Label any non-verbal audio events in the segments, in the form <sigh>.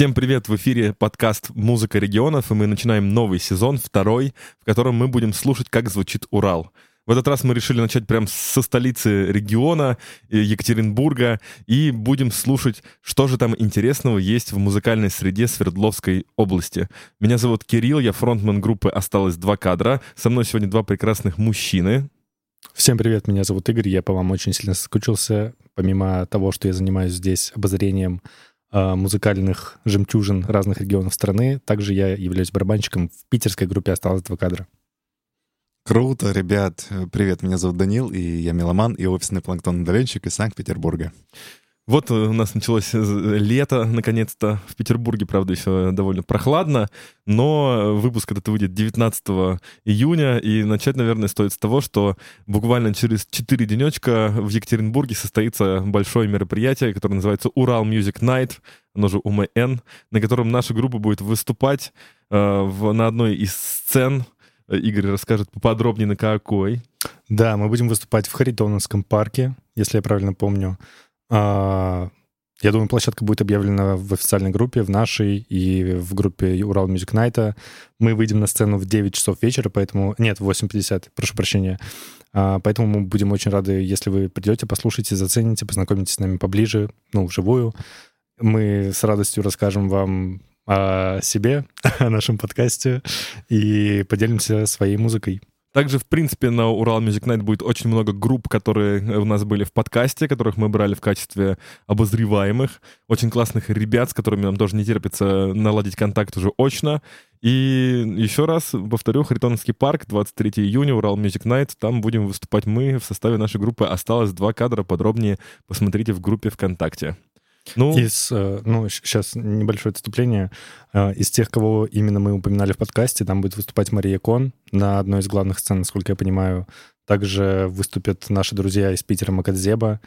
Всем привет! В эфире подкаст «Музыка регионов», и мы начинаем новый сезон, второй, в котором мы будем слушать, как звучит Урал. В этот раз мы решили начать прямо со столицы региона, э, Екатеринбурга, и будем слушать, что же там интересного есть в музыкальной среде Свердловской области. Меня зовут Кирилл, я фронтмен группы «Осталось два кадра». Со мной сегодня два прекрасных мужчины. Всем привет, меня зовут Игорь, я по вам очень сильно соскучился. Помимо того, что я занимаюсь здесь обозрением музыкальных жемчужин разных регионов страны. Также я являюсь барабанщиком в питерской группе «Осталось два кадра». Круто, ребят. Привет, меня зовут Данил, и я меломан и офисный планктон-удаленщик из Санкт-Петербурга. Вот э, у нас началось э, лето, наконец-то. В Петербурге, правда, еще довольно прохладно, но выпуск этот выйдет 19 июня, и начать, наверное, стоит с того, что буквально через 4 денечка в Екатеринбурге состоится большое мероприятие, которое называется «Урал Music Night», оно же УМН, на котором наша группа будет выступать э, в, на одной из сцен. Игорь расскажет поподробнее, на какой. Да, мы будем выступать в Харитоновском парке, если я правильно помню. А, я думаю, площадка будет объявлена в официальной группе, в нашей и в группе Урал Music Night. Мы выйдем на сцену в 9 часов вечера, поэтому... Нет, в 8.50, прошу прощения. А, поэтому мы будем очень рады, если вы придете, послушайте, зацените, познакомитесь с нами поближе, ну, вживую. Мы с радостью расскажем вам о себе, <laughs> о нашем подкасте и поделимся своей музыкой. Также, в принципе, на Урал Music Night будет очень много групп, которые у нас были в подкасте, которых мы брали в качестве обозреваемых. Очень классных ребят, с которыми нам тоже не терпится наладить контакт уже очно. И еще раз повторю, Харитоновский парк, 23 июня, Урал Music Night. Там будем выступать мы в составе нашей группы. Осталось два кадра, подробнее посмотрите в группе ВКонтакте. Ну, из, э, ну, сейчас небольшое отступление. Э, из тех, кого именно мы упоминали в подкасте, там будет выступать Мария Кон на одной из главных сцен, насколько я понимаю. Также выступят наши друзья из Питера Макадзеба,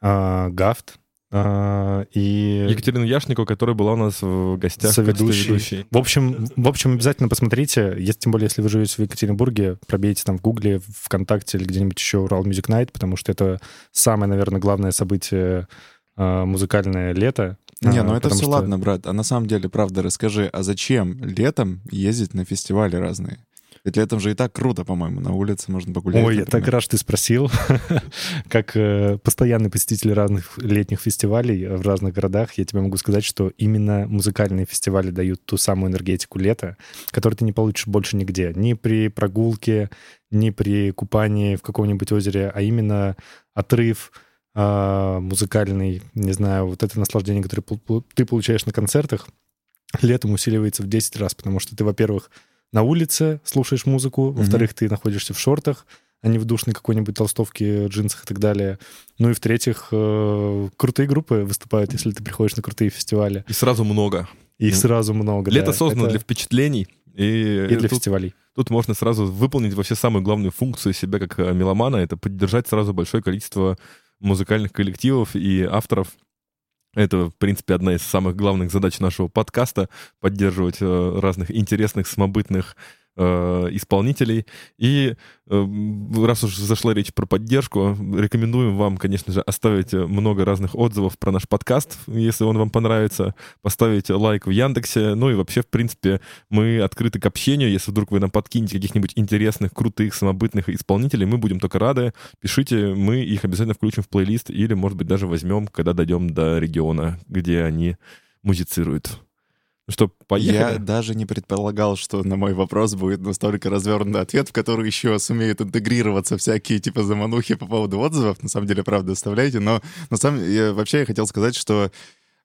э, Гафт, и... Екатерина Яшникова, которая была у нас в гостях соведущей. В общем, в общем, обязательно посмотрите, если, тем более, если вы живете в Екатеринбурге, пробейте там в Гугле, ВКонтакте или где-нибудь еще Урал Music Night, потому что это самое, наверное, главное событие музыкальное лето. Не, а, ну это все что... ладно, брат. А на самом деле, правда, расскажи, а зачем летом ездить на фестивали разные? Ведь летом же и так круто, по-моему, на улице можно погулять. Ой, например. я так рад, что ты спросил. <laughs> как э, постоянный посетитель разных летних фестивалей в разных городах, я тебе могу сказать, что именно музыкальные фестивали дают ту самую энергетику лета, которую ты не получишь больше нигде. Ни при прогулке, ни при купании в каком-нибудь озере, а именно отрыв, музыкальный, не знаю, вот это наслаждение, которое ты получаешь на концертах, летом усиливается в 10 раз, потому что ты, во-первых, на улице слушаешь музыку, во-вторых, ты находишься в шортах, а не в душной какой-нибудь толстовке, джинсах и так далее. Ну и в-третьих, э, крутые группы выступают, если ты приходишь на крутые фестивали. И сразу много. И mm. сразу много, Лето да. создано это... для впечатлений. И, и для тут, фестивалей. Тут можно сразу выполнить вообще самую главную функцию себя как э, меломана, это поддержать сразу большое количество музыкальных коллективов и авторов. Это, в принципе, одна из самых главных задач нашего подкаста — поддерживать э, разных интересных, самобытных Э, исполнителей. И э, раз уж зашла речь про поддержку, рекомендуем вам, конечно же, оставить много разных отзывов про наш подкаст, если он вам понравится, поставить лайк в Яндексе. Ну и вообще, в принципе, мы открыты к общению. Если вдруг вы нам подкинете каких-нибудь интересных, крутых, самобытных исполнителей, мы будем только рады. Пишите, мы их обязательно включим в плейлист или, может быть, даже возьмем, когда дойдем до региона, где они музицируют. Что, поехали? Я даже не предполагал, что на мой вопрос будет настолько развернутый ответ, в который еще сумеют интегрироваться всякие типа заманухи по поводу отзывов. На самом деле, правда, оставляйте. Но на самом деле, вообще я хотел сказать, что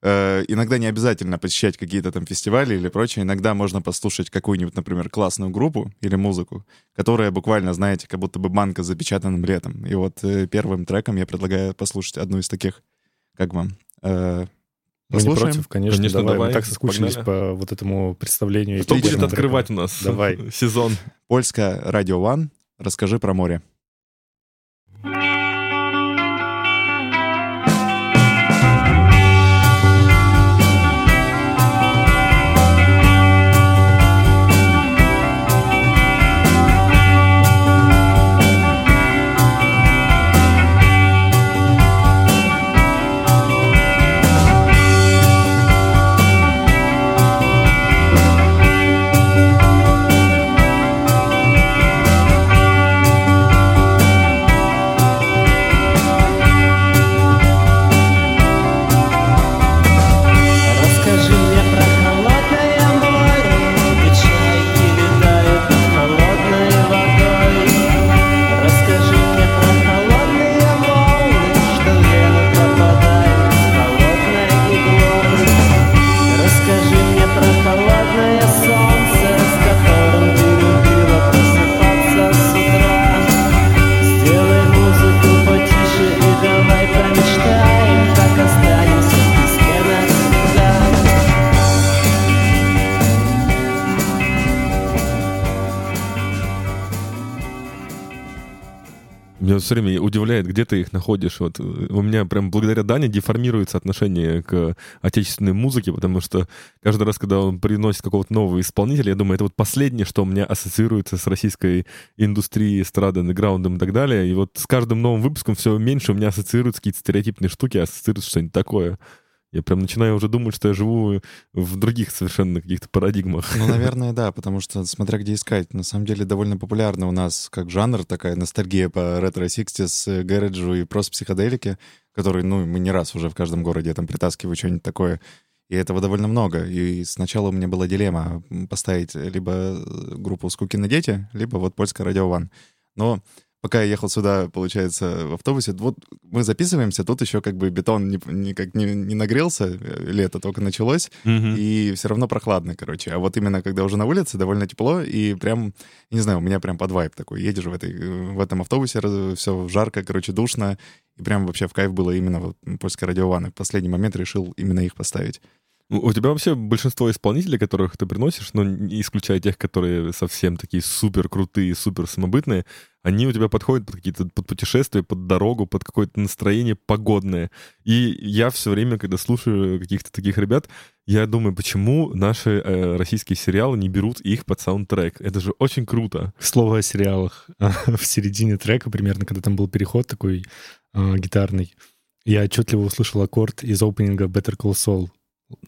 э, иногда не обязательно посещать какие-то там фестивали или прочее. Иногда можно послушать какую-нибудь, например, классную группу или музыку, которая буквально, знаете, как будто бы банка с запечатанным летом. И вот э, первым треком я предлагаю послушать одну из таких. Как вам? Э, мы не против, конечно, конечно давай. давай. Мы так соскучились Погнали. по вот этому представлению. Кто будет открывать у нас давай. <laughs> сезон? Польская Радио Ван. Расскажи про море. Меня все время удивляет, где ты их находишь. Вот э, у меня прям благодаря Дане деформируется отношение к отечественной музыке, потому что каждый раз, когда он приносит какого-то нового исполнителя, я думаю, это вот последнее, что у меня ассоциируется с российской индустрией, эстрады, андеграундом и так далее. И вот с каждым новым выпуском все меньше у меня ассоциируются какие-то стереотипные штуки, ассоциируется что-нибудь такое. Я прям начинаю уже думать, что я живу в других совершенно каких-то парадигмах. Ну, <laughs> наверное, да, потому что смотря где искать. На самом деле довольно популярна у нас как жанр такая ностальгия по ретро-60с, гэрэджу и просто психоделике, который, ну, мы не раз уже в каждом городе там притаскиваю что-нибудь такое. И этого довольно много. И сначала у меня была дилемма поставить либо группу «Скукины дети», либо вот «Польская радио Ван». Но пока я ехал сюда, получается, в автобусе, вот мы записываемся, тут еще как бы бетон не, никак не, не нагрелся, э, лето только началось, mm-hmm. и все равно прохладно, короче. А вот именно когда уже на улице довольно тепло, и прям, не знаю, у меня прям под вайп такой. Едешь в, этой, в этом автобусе, все жарко, короче, душно, и прям вообще в кайф было именно вот польская радиована. В последний момент решил именно их поставить. У тебя вообще большинство исполнителей, которых ты приносишь, ну, не исключая тех, которые совсем такие супер крутые, супер самобытные, они у тебя подходят под какие-то под путешествия, под дорогу, под какое-то настроение погодное. И я все время, когда слушаю каких-то таких ребят, я думаю, почему наши э, российские сериалы не берут их под саундтрек? Это же очень круто. Слово о сериалах. <laughs> В середине трека примерно, когда там был переход такой э, гитарный, я отчетливо услышал аккорд из опенинга Better Call Saul.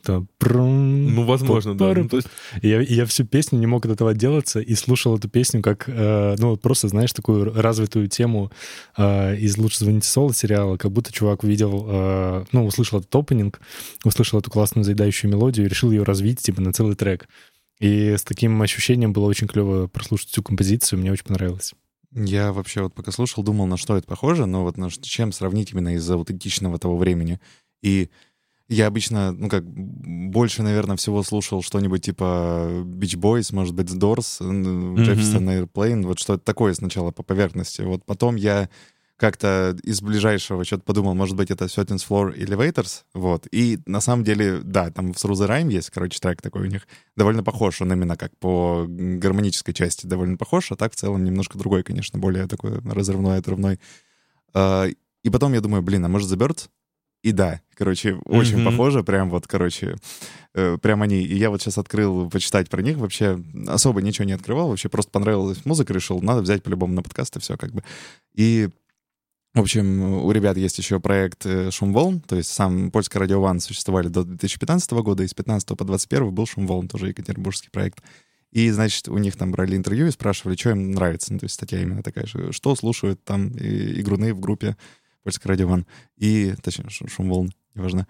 Да. Ну, возможно, да. Ну, то есть... я, я всю песню не мог от этого отделаться и слушал эту песню как, э, ну, просто, знаешь, такую развитую тему э, из «Лучше звоните соло» сериала, как будто чувак увидел, э, ну, услышал этот опенинг, услышал эту классную заедающую мелодию и решил ее развить, типа, на целый трек. И с таким ощущением было очень клево прослушать всю композицию, мне очень понравилось. Я вообще вот пока слушал, думал, на что это похоже, но вот на чем сравнить именно из-за аутентичного того времени. И я обычно, ну как, больше, наверное, всего слушал что-нибудь типа Beach Boys, может быть, The Doors, Jefferson mm-hmm. Airplane, вот что-то такое сначала по поверхности. Вот потом я как-то из ближайшего что-то подумал, может быть, это 13th Floor Elevators, вот. И на самом деле, да, там в the Rhyme есть, короче, трек такой у них, довольно похож, он именно как по гармонической части довольно похож, а так в целом немножко другой, конечно, более такой разрывной, отрывной. А, и потом я думаю, блин, а может The Birds? И да. Короче, очень mm-hmm. похоже, прям вот, короче, э, прям они. И я вот сейчас открыл почитать про них, вообще особо ничего не открывал, вообще просто понравилась музыка, решил, надо взять по-любому на подкаст и все как бы. И в общем, у ребят есть еще проект э, «Шум волн», то есть сам польская радио «Ван» существовали до 2015 года, и с 15 по 21 был «Шум волн», тоже екатеринбургский проект. И, значит, у них там брали интервью и спрашивали, что им нравится. Ну, то есть статья именно такая же, что слушают там игруны в группе Польское радио Ван, и, точнее, шум волн, неважно.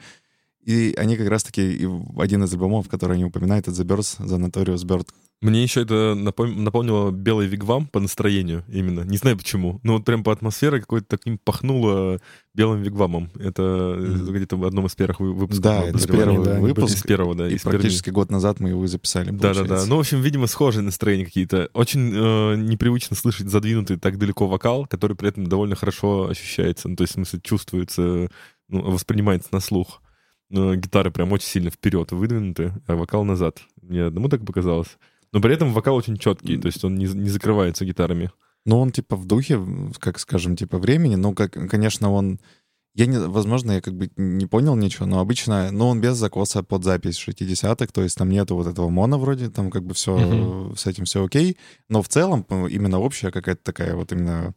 И они как раз-таки один из альбомов, который они упоминают, это The Birds, The Notorious Bird. Мне еще это напом... напомнило «Белый вигвам» по настроению именно. Не знаю почему. Но вот прям по атмосфере какой-то таким пахнуло «Белым вигвамом». Это mm-hmm. где-то в одном из первых выпусков. Да, это первый да, выпуск. Из первого, да. И из практически первого. год назад мы его записали, Да-да-да. Ну, в общем, видимо, схожие настроения какие-то. Очень э, непривычно слышать задвинутый так далеко вокал, который при этом довольно хорошо ощущается. Ну, то есть, в смысле, чувствуется, ну, воспринимается на слух. Но гитары прям очень сильно вперед выдвинуты, а вокал назад. Мне одному так показалось. Но при этом вокал очень четкий, то есть он не, не закрывается гитарами. Ну, он типа в духе, как скажем, типа времени. Ну, как, конечно, он... Я не, возможно, я как бы не понял ничего, но обычно, ну, он без закоса под запись 60-х, то есть там нету вот этого моно вроде, там как бы все, uh-huh. с этим все окей, но в целом именно общая какая-то такая вот именно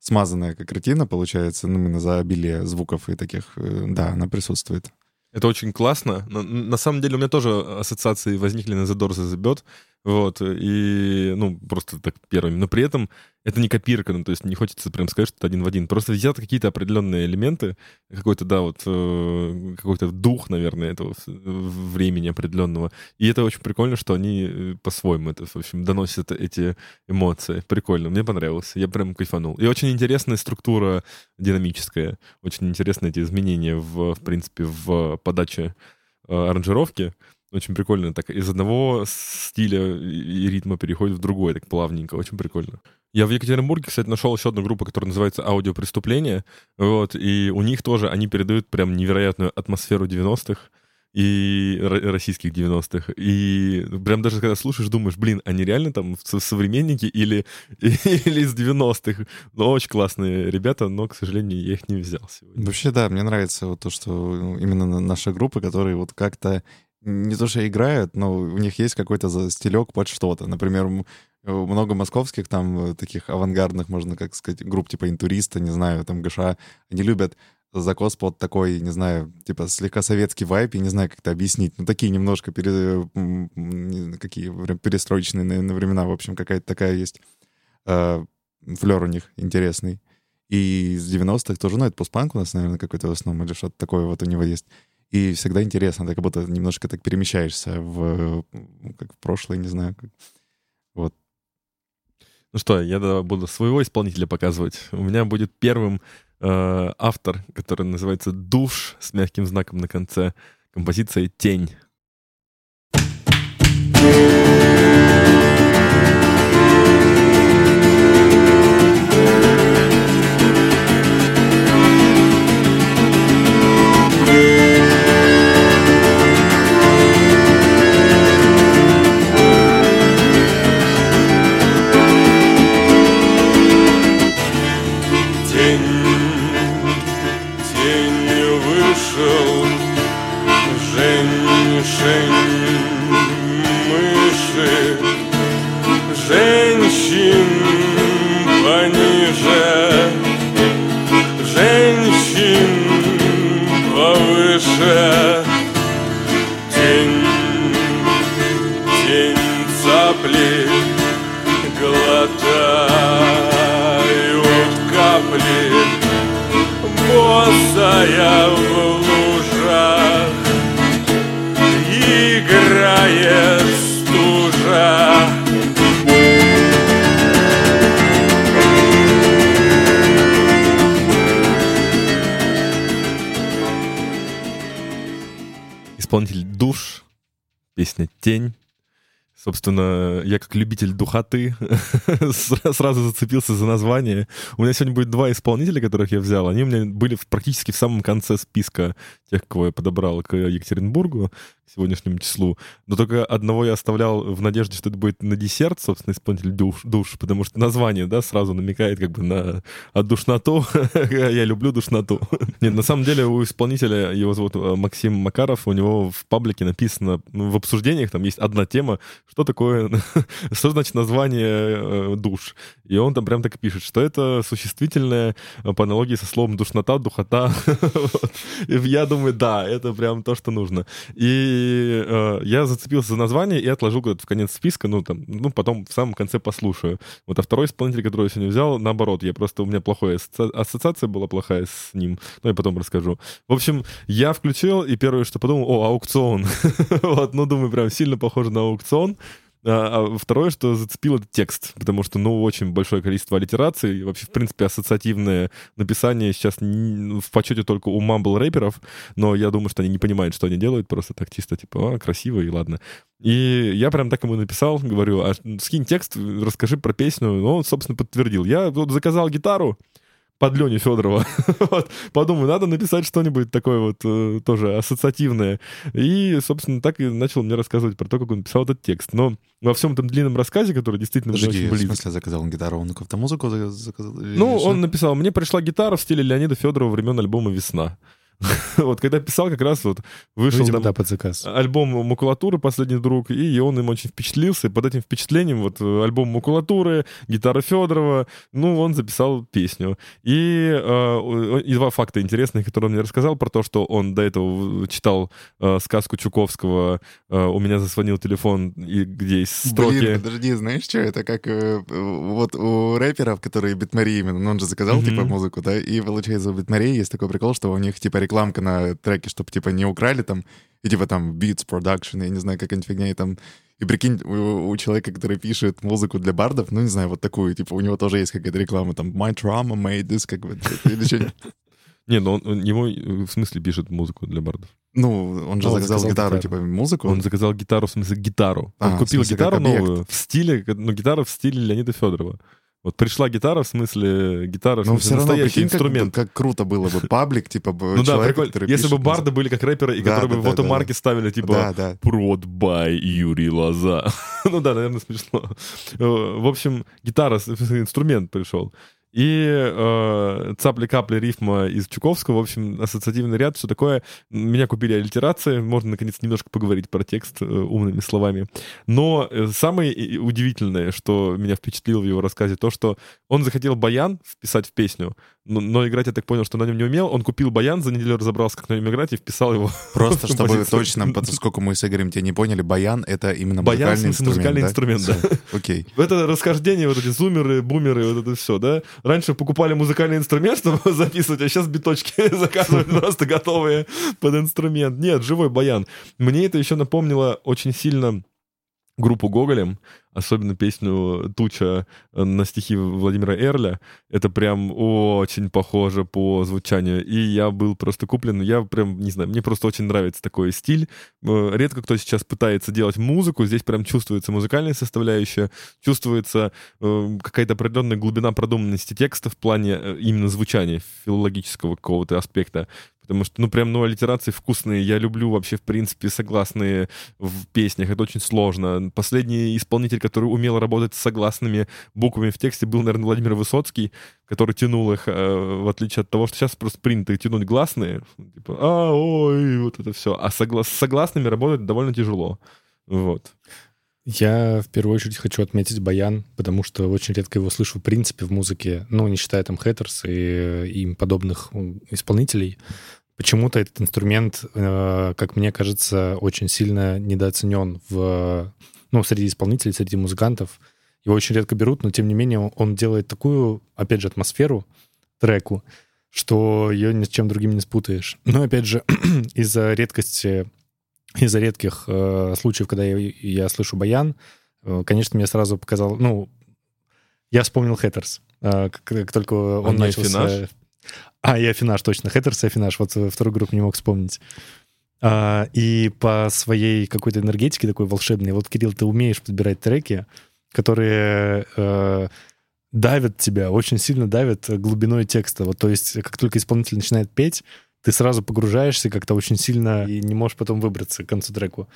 смазанная как картина получается, ну, именно за обилие звуков и таких, э, да, она присутствует. Это очень классно. На, на самом деле у меня тоже ассоциации возникли на The Doors и The Bird. Вот, и, ну, просто так первыми. Но при этом это не копирка, ну, то есть не хочется прям сказать, что это один в один. Просто взяты какие-то определенные элементы, какой-то, да, вот, э, какой-то дух, наверное, этого времени определенного. И это очень прикольно, что они э, по-своему это, в общем, доносят эти эмоции. Прикольно, мне понравилось. Я прям кайфанул. И очень интересная структура динамическая. Очень интересные эти изменения, в, в принципе, в подаче э, аранжировки. Очень прикольно. Так из одного стиля и ритма переходит в другой, так плавненько. Очень прикольно. Я в Екатеринбурге, кстати, нашел еще одну группу, которая называется «Аудиопреступление». Вот, и у них тоже, они передают прям невероятную атмосферу 90-х. и ро- российских 90-х. И прям даже когда слушаешь, думаешь, блин, они реально там со- современники или, <laughs> или из 90-х? Ну, очень классные ребята, но, к сожалению, я их не взял сегодня. Вообще, да, мне нравится вот то, что ну, именно на- наша группа, которые вот как-то не то что играют, но у них есть какой-то стилек под что-то. Например, э, много московских там э, таких авангардных, можно как сказать, групп типа Интуриста, не знаю, там ГШ, они любят закос под такой, не знаю, типа слегка советский вайп, я не знаю, как это объяснить, ну такие немножко пере, не- какие перестроечные на, на времена, в общем, какая-то такая есть э, флер у них интересный. И из 90-х тоже, ну, это постпанк у нас, наверное, какой-то в основном, или что-то такое вот у него есть. И всегда интересно, ты как будто немножко так перемещаешься в, ну, как в прошлое, не знаю. как- Ну что, я буду своего исполнителя показывать. У меня будет первым э, автор, который называется «Душ» с мягким знаком на конце. Композиция. Тень, Собственно, я как любитель духоты <laughs> сра- сразу зацепился за название. У меня сегодня будет два исполнителя, которых я взял. Они у меня были практически в самом конце списка тех, кого я подобрал к Екатеринбургу, сегодняшнему числу. Но только одного я оставлял в надежде, что это будет на десерт, собственно, исполнитель душ, душ потому что название, да, сразу намекает как бы на от душноту. <laughs> я люблю душноту. <laughs> Нет, на самом деле у исполнителя, его зовут э, Максим Макаров, у него в паблике написано, ну, в обсуждениях там есть одна тема, что такое, <laughs> что значит название э, душ. И он там прям так и пишет, что это существительное э, по аналогии со словом душнота, духота. Я думаю, да, это прям то, что нужно. И э, я зацепился за название и отложил в конец списка, ну, там, ну, потом в самом конце послушаю. Вот, а второй исполнитель, который я сегодня взял, наоборот, я просто, у меня плохая асоци- ассоциация была плохая с ним, ну, я потом расскажу. В общем, я включил, и первое, что подумал, о, аукцион. <laughs> Вот, ну, думаю, прям сильно похоже на аукцион. А, а второе, что зацепил, это текст, потому что, ну, очень большое количество аллитераций, и вообще, в принципе, ассоциативное написание сейчас в почете только у мамбл-рэперов, но я думаю, что они не понимают, что они делают, просто так чисто, типа, а, красиво, и ладно. И я прям так ему написал, говорю, а скинь текст, расскажи про песню. Ну, он, собственно, подтвердил. Я вот заказал гитару, под Леню Федорова. <laughs> вот. Подумаю, надо написать что-нибудь такое вот э, тоже ассоциативное. И, собственно, так и начал мне рассказывать про то, как он писал этот текст. Но во всем этом длинном рассказе, который действительно мне Подожди, очень в близок. смысле заказал он гитару? Он какую-то музыку за- заказал? Ну, он написал, мне пришла гитара в стиле Леонида Федорова времен альбома «Весна». <laughs> вот когда писал, как раз вот вышел Видимо, там да, под заказ. альбом «Макулатура. Последний друг», и он им очень впечатлился. И под этим впечатлением вот э, альбом «Макулатуры», гитара Федорова, ну, он записал песню. И, э, и два факта интересных, которые он мне рассказал про то, что он до этого читал э, сказку Чуковского э, «У меня зазвонил телефон», и где есть строки... Блин, подожди, знаешь что, это как э, вот у рэперов, которые битмари именно, ну он же заказал, Мгм. типа, музыку, да, и, получается, у битмари есть такой прикол, что у них, типа, рекламка на треке, чтобы, типа, не украли там, и, типа, там, beats, production, я не знаю, какая-нибудь фигня, и там... И прикинь, у, у человека, который пишет музыку для бардов, ну, не знаю, вот такую, типа, у него тоже есть какая-то реклама, там, my trauma made this, как бы, или что <laughs> Не, ну он, он- ему э, в смысле пишет музыку для бардов. Ну, он же Он заказал, заказал гитару, гитару. типа, музыку. Он заказал гитару, в смысле гитару. Он А, в купил смысле, гитару новую в стиле, ну, гитара в стиле Леонида Федорова. Вот пришла гитара, в смысле, гитара, в Но смысле, все равно, настоящий прикинь, как, инструмент. как круто было бы. Паблик, типа, бы <laughs> ну да, человека, прикольно. который Если бы пишет барды были как рэперы, и Да, которые да, бы да, в автомарке да. ставили, типа, Да, да. Прод by Юрий Лоза. <laughs> ну да, наверное, смешно. Э, В общем, гитара, инструмент пришел. И э, цапли-капли рифма из Чуковского, в общем, ассоциативный ряд, все такое. Меня купили аллитерации, можно, наконец, немножко поговорить про текст э, умными словами. Но э, самое удивительное, что меня впечатлило в его рассказе, то, что он захотел баян вписать в песню, но, но играть, я так понял, что на нем не умел. Он купил баян, за неделю разобрался, как на нем играть, и вписал его. <laughs> Просто чтобы точно, поскольку мы с Игорем тебя не поняли, баян — это именно Баян, музыкальный смысле, музыкальный инструмент, инструмент, Всё, Окей. <laughs> Это расхождение, вот эти зумеры, бумеры, вот это все, да? Раньше покупали музыкальный инструмент, <laughs> чтобы записывать, а сейчас биточки заказывают просто готовые под инструмент. Нет, живой баян. Мне это еще напомнило очень сильно группу Гоголем, особенно песню «Туча» на стихи Владимира Эрля. Это прям очень похоже по звучанию. И я был просто куплен. Я прям, не знаю, мне просто очень нравится такой стиль. Э, Редко кто сейчас пытается делать музыку. Здесь прям чувствуется музыкальная составляющая, чувствуется э, какая-то определенная глубина продуманности текста в плане э, именно звучания, филологического какого-то аспекта. Потому что, ну, прям, ну, аллитерации вкусные. Я люблю вообще, в принципе, согласные в песнях. Это очень сложно. Последний исполнитель, который умел работать с согласными буквами в тексте, был, наверное, Владимир Высоцкий, который тянул их, э, в отличие от того, что сейчас просто принято тянуть гласные. Типа, а, ой, вот это все. А согла- с согласными работать довольно тяжело. Вот. Я в первую очередь хочу отметить баян, потому что очень редко его слышу в принципе в музыке, ну, не считая там хэттерс и э, им подобных исполнителей. Почему-то этот инструмент, э, как мне кажется, очень сильно недооценен в, ну, среди исполнителей, среди музыкантов. Его очень редко берут, но тем не менее он- делает такую, опять же, атмосферу треку, что ее ни с чем другим не спутаешь. Но опять же, <clears throat> из-за редкости из-за редких э, случаев, когда я, я слышу баян, э, конечно, мне сразу показал, ну, я вспомнил Хэттерс, э, как, как только он не начался. Афинаж? А, и Афинаж, точно, Хэттерс и Афинаж, вот э, вторую группу не мог вспомнить. А, и по своей какой-то энергетике такой волшебной, вот, Кирилл, ты умеешь подбирать треки, которые э, давят тебя, очень сильно давят глубиной текста. Вот, то есть, как только исполнитель начинает петь, ты сразу погружаешься как-то очень сильно и не можешь потом выбраться к концу треку.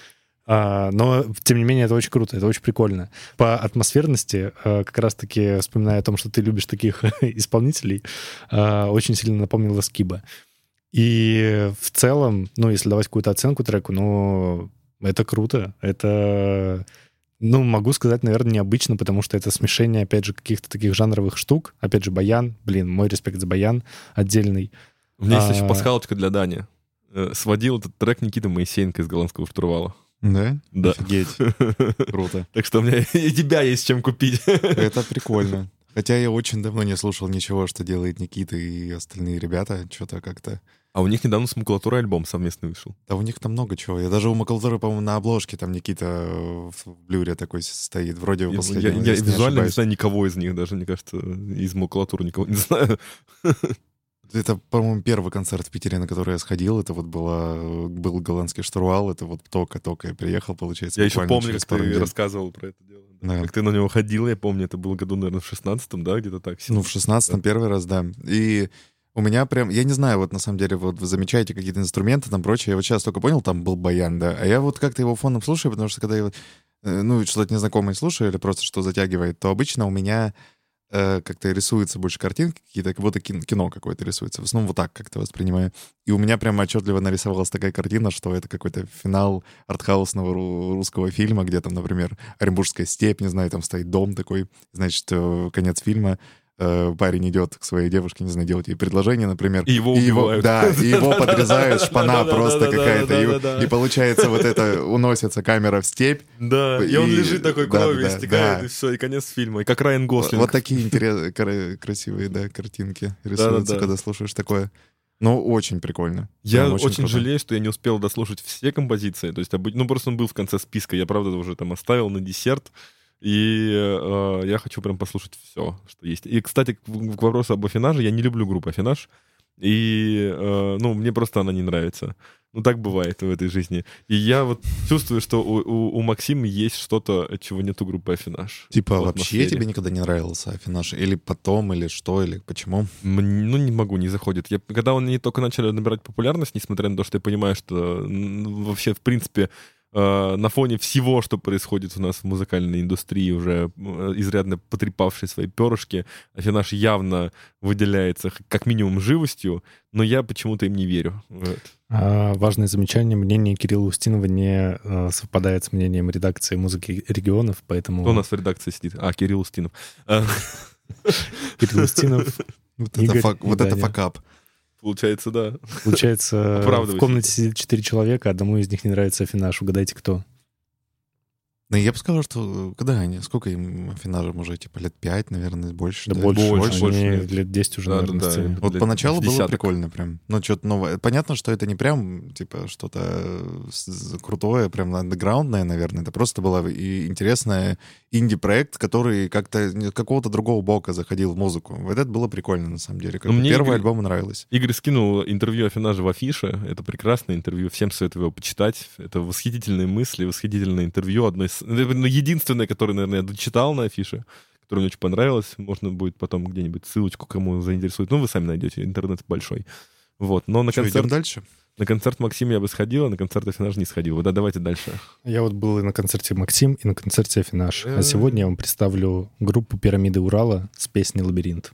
А, но, тем не менее, это очень круто, это очень прикольно. По атмосферности, а, как раз-таки вспоминая о том, что ты любишь таких <laughs> исполнителей, а, очень сильно напомнила Скиба. И в целом, ну, если давать какую-то оценку треку, ну, это круто. Это, ну, могу сказать, наверное, необычно, потому что это смешение, опять же, каких-то таких жанровых штук. Опять же, баян. Блин, мой респект за баян отдельный. У меня есть еще А. пасхалочка для Дани. Э, Сводил этот трек Никита Моисеенко из голландского штурвала. Да? Да. Офигеть. Круто. <laughs> Так что у меня <laughs> и тебя есть чем купить. <laughs> Это прикольно. Хотя я очень давно не слушал ничего, что делает Никита и остальные ребята. Что-то как-то... А у них недавно с макулатурой альбом совместный вышел. Да у них там много чего. Я даже у Макалдора, по-моему, на обложке там Никита в блюре такой стоит. Вроде Я, я- я не визуально не ошибаюсь. знаю никого из них, даже, мне кажется, из макулатуры никого не знаю. Это, по-моему, первый концерт в Питере, на который я сходил. Это вот была, был голландский штурвал. Это вот только-только я приехал, получается. Я еще помню, как ты недель. рассказывал про это дело. Да. Как ты на него ходил, я помню, это было году, наверное, в 16-м, да, где-то так. Ну, в 16-м первый раз, да. И у меня прям, я не знаю, вот на самом деле, вот вы замечаете какие-то инструменты там прочее. Я вот сейчас только понял, там был баян, да. А я вот как-то его фоном слушаю, потому что когда я, э, ну, что-то незнакомое слушаю или просто что затягивает, то обычно у меня как-то рисуются больше картинки какие-то, как будто кин- кино какое-то рисуется. В основном вот так как-то воспринимаю. И у меня прямо отчетливо нарисовалась такая картина, что это какой-то финал артхаусного ру- русского фильма, где там, например, Оренбургская степь, не знаю, там стоит дом такой, значит, э, конец фильма, э, парень идет к своей девушке, не знаю, делать ей предложение, например. И его убивают. да, и его подрезают, шпана просто какая-то. и- получается вот это, уносится камера в степь. Да, и он лежит такой, кровью да, истекает, да. и все, и конец фильма. И как Райан Гослинг. Вот такие интересные, красивые, да, картинки рисуются, когда слушаешь такое. Ну, очень прикольно. Я Прям очень, круто. жалею, что я не успел дослушать все композиции. То есть, ну, просто он был в конце списка. Я, правда, уже там оставил на десерт. И э, я хочу прям послушать все, что есть. И, кстати, к, к вопросу об Афинаже. Я не люблю группу Афинаж. И, э, ну, мне просто она не нравится. Ну, так бывает в этой жизни. И я вот чувствую, что у, у, у Максима есть что-то, чего нет у группы Афинаж. Типа в вообще тебе никогда не нравился Афинаж? Или потом, или что, или почему? М, Ну, не могу, не заходит. Я, когда они только начали набирать популярность, несмотря на то, что я понимаю, что м, вообще, в принципе, на фоне всего, что происходит у нас в музыкальной индустрии, уже э, изрядно потрепавшей свои перышки, Афинаж явно выделяется как минимум живостью, но я почему-то им не верю. Вот. А, важное замечание. Мнение Кирилла Устинова не э, совпадает с мнением редакции музыки регионов, поэтому Кто у нас в редакции сидит? А, Кирилл Устинов. Кирилл Устинов, <laughs> Вот это, факап. Получается, да. получается, в комнате сидит четыре человека, одному из них не нравится Афинаж. Угадайте, кто? Ну, я бы сказал, что когда они, сколько им Афинажам уже, типа, лет пять, наверное, больше? Да больше, больше, они больше. лет 10 уже, Да, наверное, да, да. Вот лет поначалу было десяток. прикольно прям. Ну, что-то новое. Понятно, что это не прям, типа, что-то э, крутое, прям андеграундное, наверное. Это просто был и интересный инди-проект, который как-то какого-то другого бока заходил в музыку. Вот это было прикольно, на самом деле. Как Ну, мне Первый Игорь- альбом нравилось. Игорь скинул интервью Афинажа в афише. Это прекрасное интервью. Всем советую его почитать. Это восхитительные мысли, восхитительное интервью. Одно из... единственное, которое, наверное, я дочитал на афише, которое мне очень понравилось. Можно будет потом где-нибудь ссылочку, кому заинтересует. Ну, вы сами найдете. Интернет большой. Вот. Но на Что, концерт, дальше? на концерт Максима я бы сходил, а на концерт Афинажа не сходил. Вот, Да, давайте дальше. Я вот был и на концерте Максим, и на концерте Афинаж. Э. А сегодня я вам представлю группу «Пирамиды Урала» с песней «Лабиринт».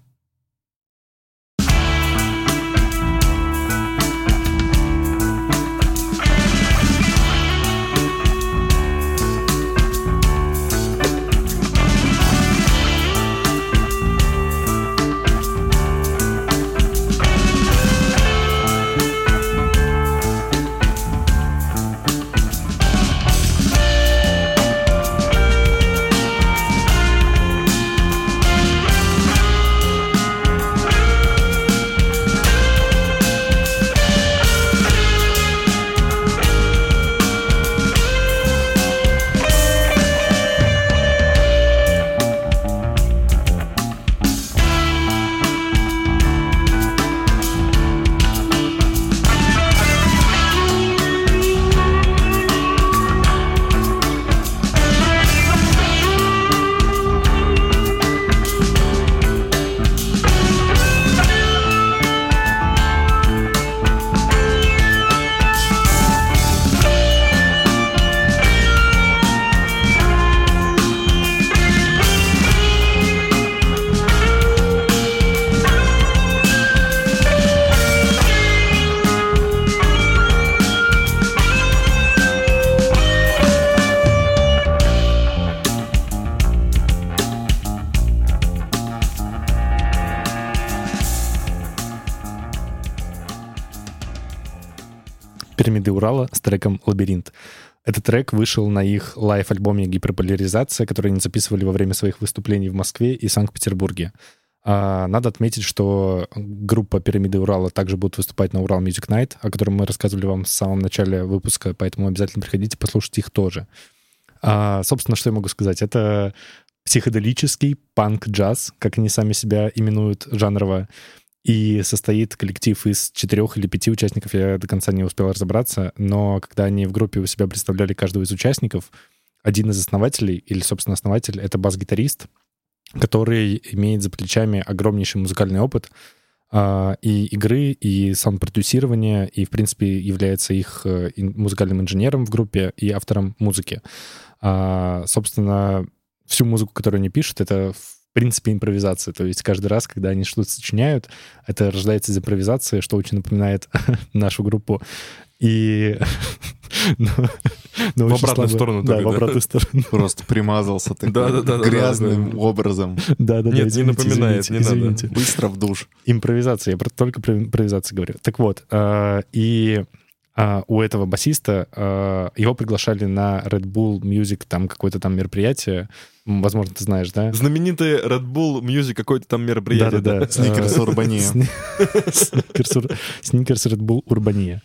«Пирамиды Урала» с треком «Лабиринт». Этот трек вышел на их live-альбоме «Гиперполяризация», который они записывали во время своих выступлений в Москве и Санкт-Петербурге. А, Надо отметить, что группа «Пирамиды Урала» также будет выступать на Ural Music Night, о котором мы рассказывали вам в самом начале выпуска, поэтому обязательно приходите послушать их тоже. А, Собственно, что я могу сказать? Это психоделический панк-джаз, как они сами себя именуют жанрово, и состоит коллектив из четырех или пяти участников, я до конца не успел разобраться, но когда они в группе у себя представляли каждого из участников, один из основателей, или, собственно, основатель, это бас-гитарист, который имеет за плечами огромнейший музыкальный опыт а, и игры, и саунд-продюсирования, и, в принципе, является их э, музыкальным инженером в группе и автором музыки. А, собственно, всю музыку, которую они пишут, это принципе импровизация. То есть каждый раз, когда они что-то сочиняют, это рождается из импровизации, что очень напоминает <laughs> нашу группу. И... но- <laughs> но В очень обратную слабо- сторону Да, только, в да? обратную сторону. Просто примазался Да-да-да-да-да. грязным образом. Да-да-да, Нет, не извините, напоминает, извините, не надо. Быстро в душ. Импровизация, я только про импровизацию говорю. Так вот, а, и а, у этого басиста а, его приглашали на Red Bull Music, там какое-то там мероприятие, возможно, ты знаешь, да? Знаменитый Red Bull Music, какое-то там мероприятие. Да-да-да. Сникерс Э, Урбания. сни- <laughs> Сникерс Red Bull Урбания.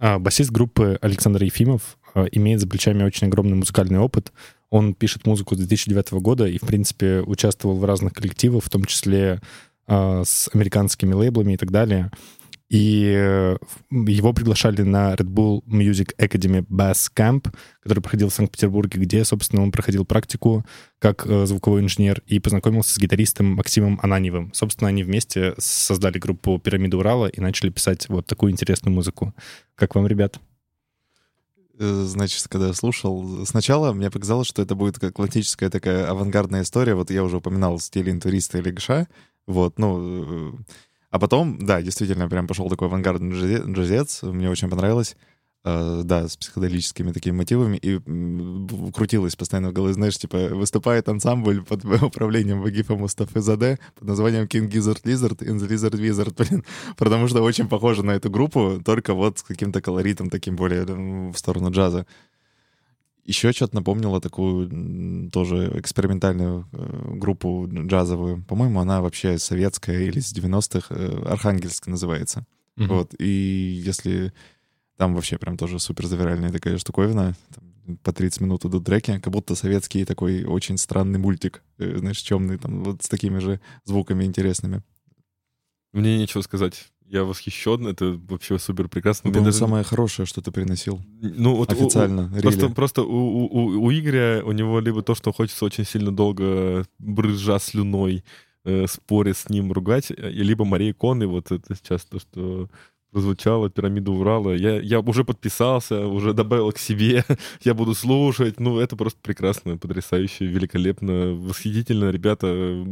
А, Басист группы Александр Ефимов а, имеет за плечами очень огромный музыкальный опыт. Он пишет музыку с 2009 года и, в принципе, участвовал в разных коллективах, в том числе э, с американскими лейблами и так далее. И э, его приглашали на Red Bull Music Academy Bass Camp, который проходил в Санкт-Петербурге, где, собственно, он проходил практику как э, звуковой инженер и познакомился с гитаристом Максимом Ананьевым. Собственно, они вместе создали группу «Пирамида Урала» и начали писать вот такую интересную музыку. Как вам, ребят? Э, Значит, когда я слушал, сначала мне показалось, что это будет как классическая такая авангардная история. Вот я уже упоминал стиль интуриста или гша. Вот, ну, а потом, да, действительно, прям пошел такой авангардный джазе- джазец, мне очень понравилось. Э, да, с психоделическими такими мотивами, и крутилось постоянно в голове, знаешь, типа, выступает ансамбль под <laughs> управлением Вагифа Мустафы Заде под названием King Gizzard Lizard and the Lizard Wizard, <laughs> блин, потому что очень похоже на эту группу, только вот с каким-то колоритом таким более в сторону джаза. Еще что-то напомнило такую тоже экспериментальную э, группу джазовую. По-моему, она вообще советская или с 90-х, э, Архангельск называется. Вот, и если там вообще прям тоже супер завиральная такая штуковина, там по 30 минут идут треки, как будто советский такой очень странный мультик, э, знаешь, темный, там вот с такими же звуками интересными. Мне нечего сказать. Я восхищен, это вообще супер прекрасно. Это даже- самое хорошее, что ты приносил. ну, вот у- у- Официально, Просто, просто у, у, у- у Игоря, у него либо то, что хочется очень сильно долго брызжа слюной, э, споря с ним, ругать, э, либо Мария Конный, вот это сейчас то, что прозвучало, пирамида Урала. Я, я уже подписался, уже добавил к себе, <laughs> я буду слушать. Ну, это просто прекрасно, потрясающе, великолепно, восхитительно. Ребята,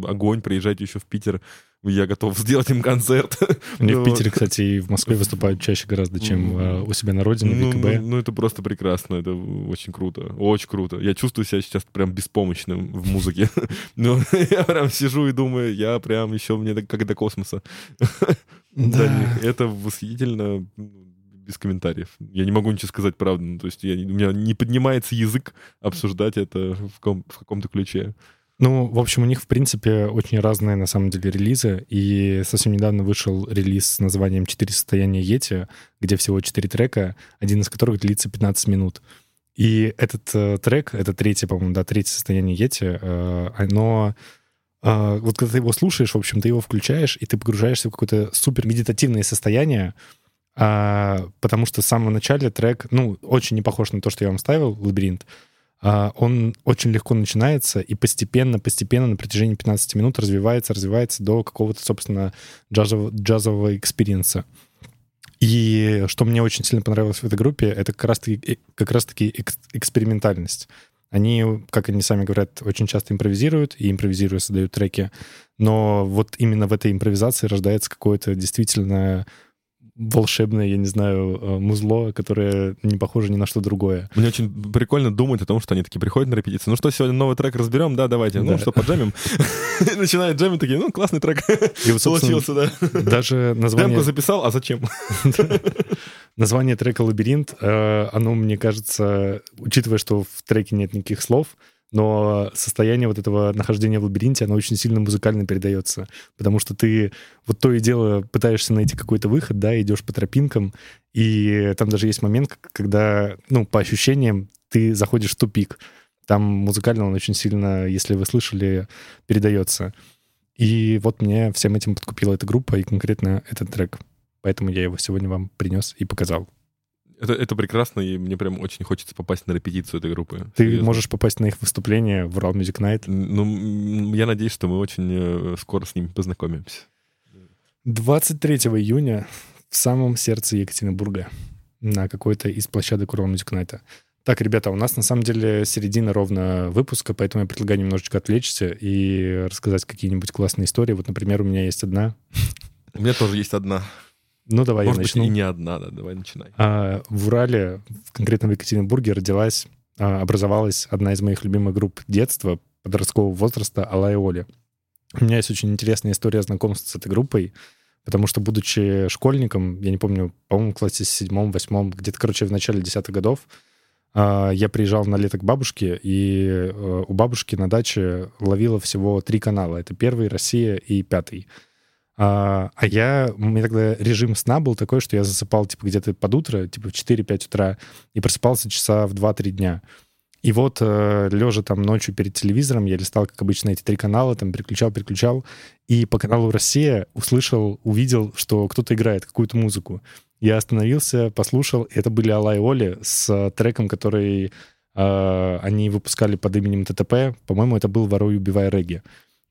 огонь, приезжайте еще в Питер. Я готов сделать им концерт. <laughs> Они Ну, в Питере, кстати, и в Москве выступают чаще гораздо, чем э, у себя на родине, в Ну, ВКБ. ну, ну, это просто прекрасно, это очень круто, очень круто. Я чувствую себя сейчас прям беспомощным в музыке. <laughs> Ну, я прям сижу и думаю, я прям еще мне как до космоса. До них. Это восхитительно, ну, без комментариев. Я не могу ничего сказать, правда. Ну, то есть я, у меня не поднимается язык обсуждать это в, ком- в каком-то ключе. Ну, в общем, у них, в принципе, очень разные, на самом деле, релизы. И совсем недавно вышел релиз с названием «Четыре состояния Йети», где всего четыре трека, один из которых длится 15 минут. И этот э, трек, это третье, по-моему, да, третье состояние Йети, э, оно... э, вот когда ты его слушаешь, в общем, ты его включаешь, и ты погружаешься в какое-то супер медитативное состояние, а, потому что в самом начале трек, ну, очень не похож на то, что я вам ставил, «Лабиринт», а, он очень легко начинается и постепенно, постепенно на протяжении 15 минут развивается, развивается до какого-то, собственно, джазового, джазового experience а. И что мне очень сильно понравилось в этой группе, это как раз-таки, как раз-таки экс- экспериментальность. Они, как они сами говорят, очень часто импровизируют, и импровизируя создают треки, но вот именно в этой импровизации рождается какое-то действительно волшебное, я не знаю, э, музло, которое не похоже ни на что другое. Мне очень прикольно думать о том, что они такие приходят на репетицию. Ну что, сегодня новый трек разберем? Да, давайте. Ну Да. что, поджамим? <laughs> Начинают джамить такие, ну классный трек. Получился, да. даже название... Демку записал, а зачем? <laughs> Название трека «Лабиринт», э, оно, мне кажется, учитывая, что в треке нет никаких слов, но состояние вот этого нахождения в лабиринте, оно очень сильно музыкально передается, потому что ты вот то и дело пытаешься найти какой-то выход, да, идешь по тропинкам, и там даже есть момент, когда, ну, по ощущениям, ты заходишь в тупик. Там музыкально он очень сильно, если вы слышали, передается. И вот мне всем этим подкупила эта группа и конкретно этот трек. Поэтому я его сегодня вам принес и показал. Это, это прекрасно, и мне прям очень хочется попасть на репетицию этой группы. Ты Серьезно. можешь попасть на их выступление в Ural Music Night. Ну, я надеюсь, что мы очень э, скоро с ними познакомимся. 23 июня в самом сердце Екатеринбурга на какой-то из площадок Ural Music Night. Так, ребята, у нас на самом деле середина ровно выпуска, поэтому я предлагаю немножечко отвлечься и рассказать какие-нибудь классные истории. Вот, например, у меня есть одна. У меня тоже есть одна. Ну, давай Может я быть, начну. и не одна, да, давай начинай. А, в Урале, в- конкретно в Екатеринбурге, родилась, а, образовалась одна из моих любимых групп детства, подросткового возраста Алла и Оля. У меня есть очень интересная история знакомства с этой группой, потому что, будучи школьником, я не помню, по-моему, в классе седьмом, восьмом, где-то, короче, в начале десятых годов, а, я приезжал на лето к бабушке, и э, у бабушки на даче ловила всего три канала. Это первый, Россия и пятый. А, а я, у меня тогда режим сна был такой, что я засыпал, типа, где-то под утро, типа, в 4-5 утра, и просыпался часа в 2-3 дня. И вот, э, лежа там ночью перед телевизором, я листал, как обычно, эти три канала, там переключал, переключал, и по каналу «Россия» услышал, увидел, что кто-то играет какую-то музыку. Я остановился, послушал, и это были Алла и Оли с треком, который э, они выпускали под именем ТТП. По-моему, это был «Воруй, убивай регги».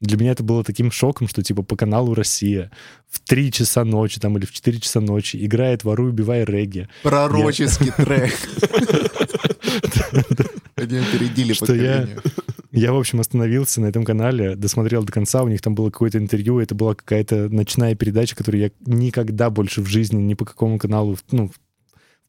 Для меня это было таким шоком, что типа по каналу «Россия» в 3 часа ночи там или в 4 часа ночи играет «Воруй, убивай регги». Пророческий трек. <laughs> Они опередили Что я-. Я, в общем, остановился на этом канале, досмотрел до конца, у них там было какое-то интервью, это была какая-то ночная передача, которую я никогда больше в жизни ни по какому каналу, ну,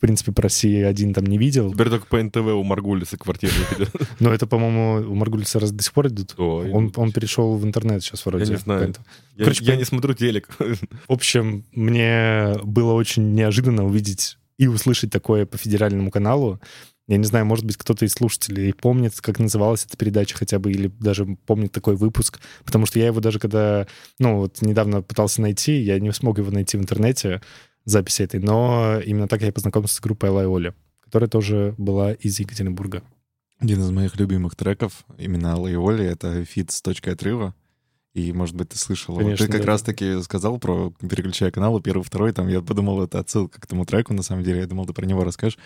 принципе, по России один там не видел. Теперь только по НТВ у Маргулиса квартирник идет. <laughs> Но это, по-моему, у Маргулиса раз до сих пор идут. Он, он перешел в интернет сейчас вроде. Я не знаю. Я, Короче, я не смотрю телек. <laughs> В общем, мне было очень неожиданно увидеть и услышать такое по федеральному каналу. Я не знаю, может быть, кто-то из слушателей помнит, как называлась эта передача хотя бы, или даже помнит такой выпуск, потому что я его даже когда, ну, вот недавно пытался найти, я не смог его найти в интернете, запись этой, но именно так я познакомился с группой Алла и Оля, которая тоже была из Екатеринбурга. Один из моих любимых треков, именно Алла и Оли, это feat с точкой отрыва. И, может быть, ты слышал. Конечно, ты как да. раз-таки сказал про переключая каналы, первый, второй, там, я подумал, это отсылка к тому треку, на самом деле. Я думал, ты про него расскажешь.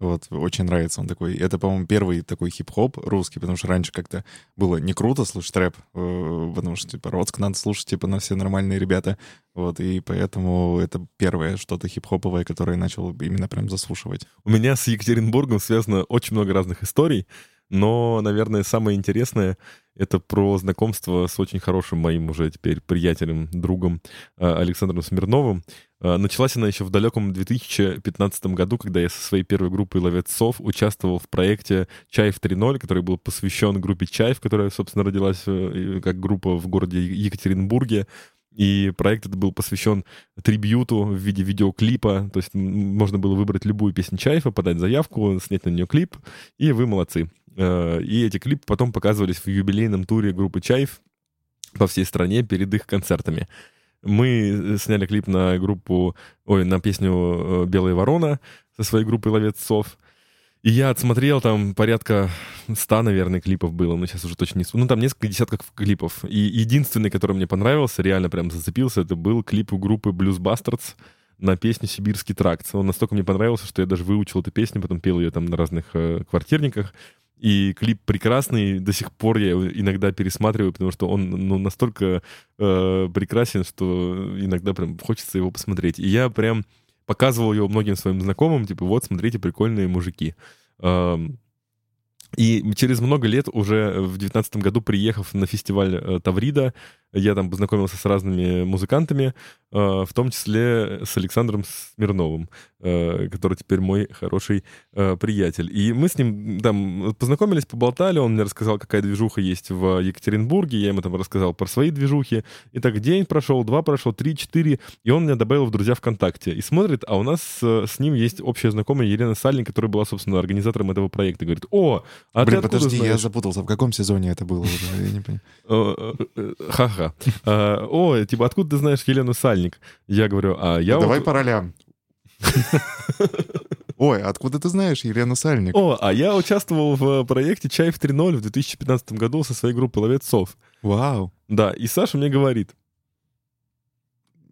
Вот, очень нравится он такой. Это, по-моему, первый такой хип-хоп русский, потому что раньше как-то было не круто слушать рэп, э, потому что, типа, рок надо слушать, типа, на все нормальные ребята. Вот, и поэтому это первое что-то хип-хоповое, которое я начал именно прям заслушивать. У меня с Екатеринбургом связано очень много разных историй, но, наверное, самое интересное — это про знакомство с очень хорошим моим уже теперь приятелем, другом э, Александром Смирновым. Э, Началась она еще в далеком 2015 году, когда я со своей первой группой «Ловецов» участвовал в проекте «Чаев 3.0», который был посвящен группе «Чаев», которая, собственно, родилась э, как группа в городе Екатеринбурге. И проект этот был посвящен трибьюту в виде видеоклипа. То есть можно было выбрать любую песню Чаева, подать заявку, снять на нее клип, и вы молодцы. Э, И эти клипы потом показывались в юбилейном туре группы Чаев по всей стране перед их концертами. Мы сняли клип на группу, ой, на песню э, «Белая ворона» со своей группой «Ловец И я отсмотрел там порядка 100, наверное, клипов было, но сейчас уже точно не... Ну, там несколько десятков клипов. И единственный, который мне понравился, реально прям зацепился, это был клип у группы Blues Bastards на песню «Сибирский тракт». Он настолько мне понравился, что я даже выучил эту песню, потом пел ее там на разных э, квартирниках. И клип прекрасный, до сих пор я иногда пересматриваю, потому что он ну, настолько э, прекрасен, что иногда прям хочется его посмотреть. И я прям показывал его многим своим знакомым, типа, вот, смотрите, прикольные мужики. И через много лет, уже в девятнадцатом году, приехав на фестиваль э, Таврида, я там познакомился с разными музыкантами, э, в том числе с Александром Смирновым, э, который теперь мой хороший э, приятель. И мы с ним там познакомились, поболтали, он мне рассказал, какая движуха есть в Екатеринбурге, я ему там рассказал про свои движухи. И так день прошел, два прошел, три, четыре, и он меня добавил в друзья ВКонтакте. И смотрит, а у нас с ним есть общая знакомая Елена Сальник, которая была, собственно, организатором этого проекта. Говорит, о, а Блин, ты подожди, я знаешь?» запутался. В каком сезоне это было уже? Я не понимаю. Ха-ха. Э, <laughs> О, типа, откуда ты знаешь Елену Сальник? Я говорю, а я... Давай по ролям. <laughs> Ой, откуда ты знаешь Елену Сальник? О, а я участвовал в проекте «Чаев 3.0» в 2015 году со своей группой «Ловецов». Вау. Да, и Саша мне говорит,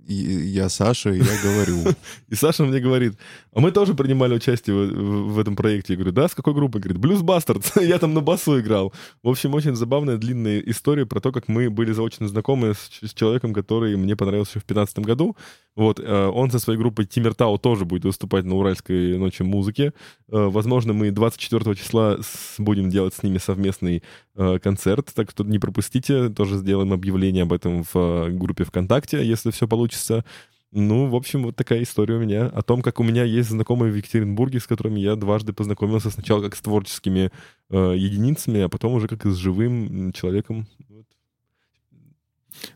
Я Саша, и я говорю. <laughs> и Саша мне говорит, а мы тоже принимали участие в, этом проекте. Я говорю, да, с какой группой? Говорит, Blues Bastards. <laughs> я там на басу играл. В общем, очень забавная, длинная история про то, как мы были заочно знакомы с, с человеком, который мне понравился еще в 2015 году. Вот, э, он со своей группой Тимиртау тоже будет выступать на Уральской ночи музыки. Э, возможно, мы 24 числа будем делать с ними совместный концерт, так что не пропустите, тоже сделаем объявление об этом в э, группе ВКонтакте, если все получится. Ну, в общем, вот такая история у меня о том, как у меня есть знакомые в Екатеринбурге, с которыми я дважды познакомился сначала как с творческими э, единицами, а потом уже как и с живым человеком. Вот.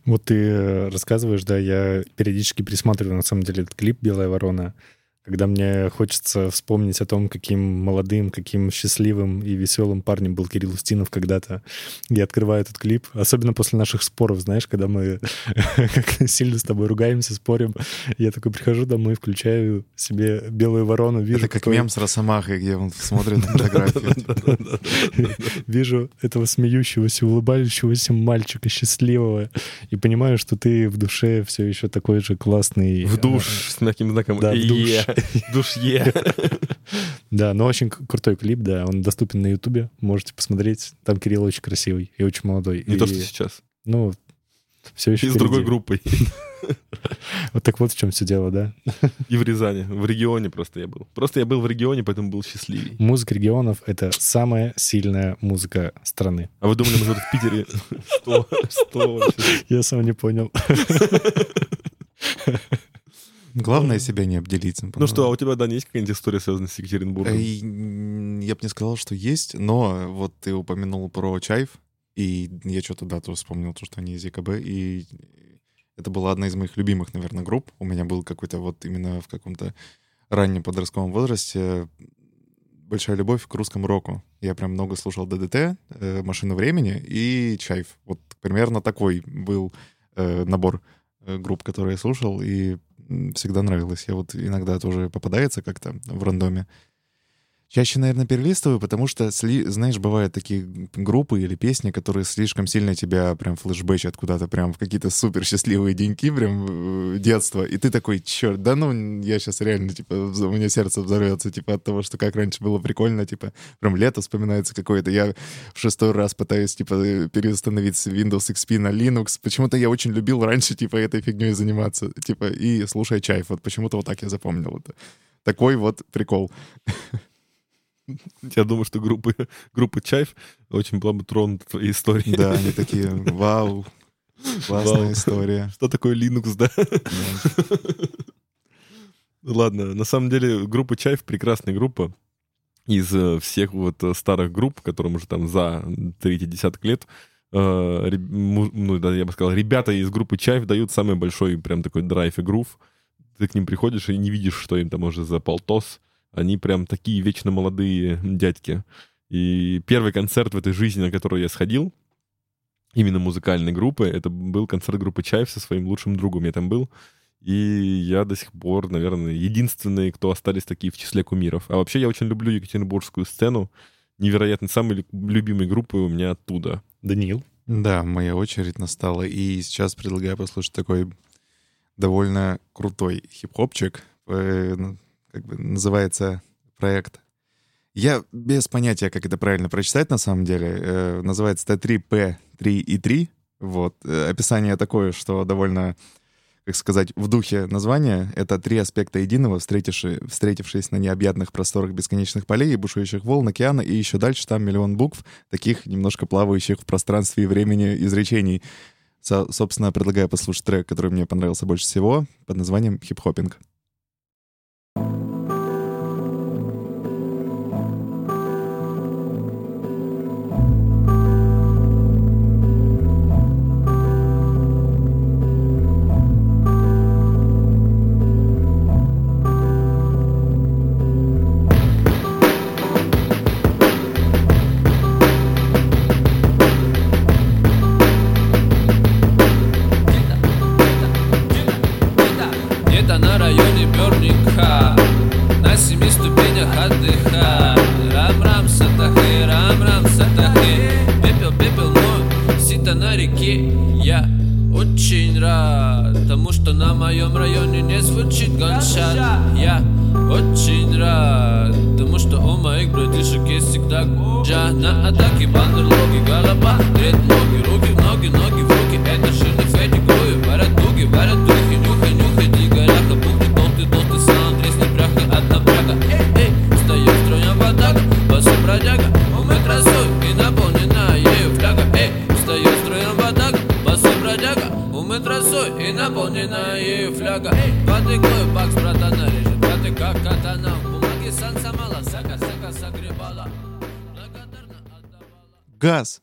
Вот ты э, рассказываешь, да, я периодически пересматриваю, на самом деле, этот клип «Белая ворона», когда мне хочется вспомнить о том, каким молодым, каким счастливым и веселым парнем был Кирилл Устинов когда-то. Я открываю этот клип, особенно после наших споров, знаешь, когда мы <laughs> как сильно с тобой ругаемся, спорим. Я такой прихожу домой, включаю себе белую ворону, вижу... Это как какой- мем с Росомахой, где он смотрит на фотографию. <laughs> Вижу этого смеющегося, улыбающегося мальчика счастливого и понимаю, что ты в душе все еще такой же классный. В душ э, с мягким знаком Да, в душ. <laughs> Душье. <laughs> Да, но очень крутой клип, да, он доступен на Ютубе, можете посмотреть. Там Кирилл очень красивый и очень молодой. Не то, что сейчас. Ну, все еще И с другой группой. <laughs> Вот так вот в чем все дело, да. И в Рязани. В регионе просто я был. Просто я был в регионе, поэтому был счастливей. Музыка регионов — это самая сильная музыка страны. А вы думали, мы тут в Питере... Что? Что вообще? Я сам не понял. Главное себя не обделить. Ну что, а у тебя, Даня, есть какая-нибудь история, связанная с Екатеринбургом? Я бы не сказал, что есть, но вот ты упомянул про Чайф, и я что-то, да, тоже вспомнил, то, что они из ЕКБ, и это была одна из моих любимых, наверное, групп. У меня был какой-то вот именно в каком-то раннем подростковом возрасте большая любовь к русскому року. Я прям много слушал ДДТ, э, «Машину времени» и «Чайф». Вот примерно такой был э, набор э, групп, которые я слушал, и всегда нравилось. Я вот иногда тоже попадается как-то в рандоме. Чаще, наверное, перелистываю, потому что, знаешь, бывают такие группы или песни, которые слишком сильно тебя прям флешбэчат куда-то прям в какие-то супер счастливые деньки, прям э, детства. И ты такой, черт, да ну, я сейчас реально, типа, у меня сердце взорвется, типа, от того, что как раньше было прикольно, типа, прям лето вспоминается какое-то. Я в шестой раз пытаюсь, типа, э, переустановить Windows XP на Linux. Почему-то я очень любил раньше, типа, этой фигней заниматься, типа, и слушая чайф. Вот почему-то вот так я запомнил это. Такой вот прикол. <laughs> <laughs> Я думаю, что группы, <laughs> группа Чайф очень была бы тронута твоей историей. Да, они такие, <laughs> вау, классная Вау. история. Что такое Linux, да? Да. Ладно, на самом деле группа Чайф прекрасная группа. Из э, всех вот э, старых групп, которым уже там за третий десяток лет, э, ну да, я бы сказал, ребята из группы Чайф дают самый большой прям такой драйв и грув. Ты к ним приходишь и не видишь, что им там уже за полтос. Они прям такие вечно молодые дядьки. И первый концерт в этой жизни, на который я сходил, именно музыкальной группы, это был концерт группы Чайф со своим лучшим другом. Я там был. И я до сих пор, наверное, единственный, кто остались такие в числе кумиров. А вообще я очень люблю екатеринбургскую сцену. Невероятно, самые лю- любимые группы у меня оттуда. Даниил. Да, моя очередь настала, и сейчас предлагаю послушать такой довольно крутой хип-хопчик. Как бы называется проект. Я без понятия, как это правильно прочитать на самом деле. Э, Называется Т3П3 и 3. Вот. Э, Описание такое, что довольно, как сказать, в духе названия. Это три аспекта единого, встретивши- встретившись на необъятных просторах бесконечных полей и бушующих волн океана, и еще дальше там миллион букв, таких немножко плавающих в пространстве и времени изречений. Со- собственно, предлагаю послушать трек, который мне понравился больше всего, под названием «Хип-хоппинг». Где-то Газ!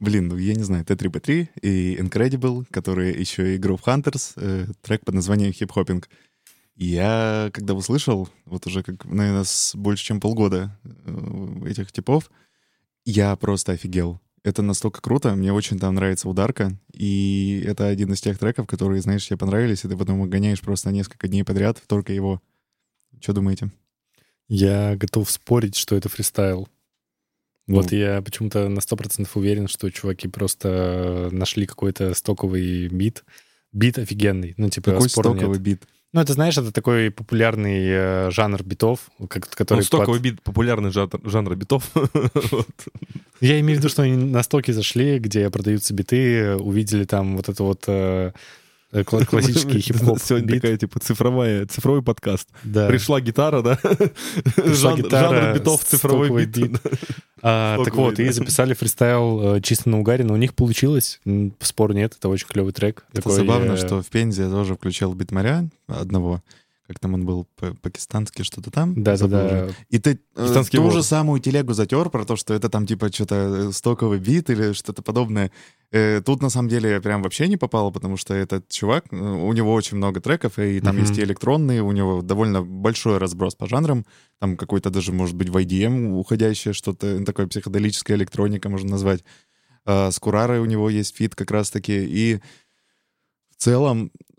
Блин, ну я не знаю, Т3П3 и Incredible, которые еще и Groove Hunters, э, трек под названием Hip Hopping. Я, когда услышал, вот уже как, наверное, с больше чем полгода э, этих типов, я просто офигел. Это настолько круто, мне очень там нравится ударка, и это один из тех треков, которые, знаешь, тебе понравились, и ты потом гоняешь просто несколько дней подряд, только его. Что думаете? Я готов спорить, что это фристайл. Ну. Вот я почему-то на 100% уверен, что чуваки просто нашли какой-то стоковый бит. Бит офигенный. Ну, типа, Какой стоковый нет. бит? Ну, это, знаешь, это такой популярный э, жанр битов, как- который... Ну, стоковый под- бит, популярный жанр, жанр битов. <laughs> Я имею в виду, что они на стоки зашли, где продаются биты, увидели там вот это вот э, э, <laughs> классический хип-хоп <laughs> Сегодня бит. такая, типа, цифровая, цифровой подкаст. Да. Пришла гитара, да? <laughs> Пришла Жанр- гитара, Жанр битов, цифровой бит. бит. А, так вот, и записали фристайл э, чисто на угаре, но у них получилось. Спор нет, это очень клевый трек. Это Такой, забавно, э, что в Пензе я тоже включал битмаря одного, как там он был, па- пакистанский что-то там. забыл уже. Да-да-да. И ты э, Пакистанский ту вор. же самую телегу затер про то, что это там типа что-то стоковый бит или что-то подобное. Э, Тут на самом деле я прям вообще не попал, потому что этот чувак, э, у него очень много треков, и там Мгм. есть и электронные, у него довольно большой разброс по жанрам. Там какой-то даже, может быть, в IDM уходящее что-то, такое психоделическая электроника, можно назвать. А, С Курарой у него есть фит как раз-таки. И в целом э,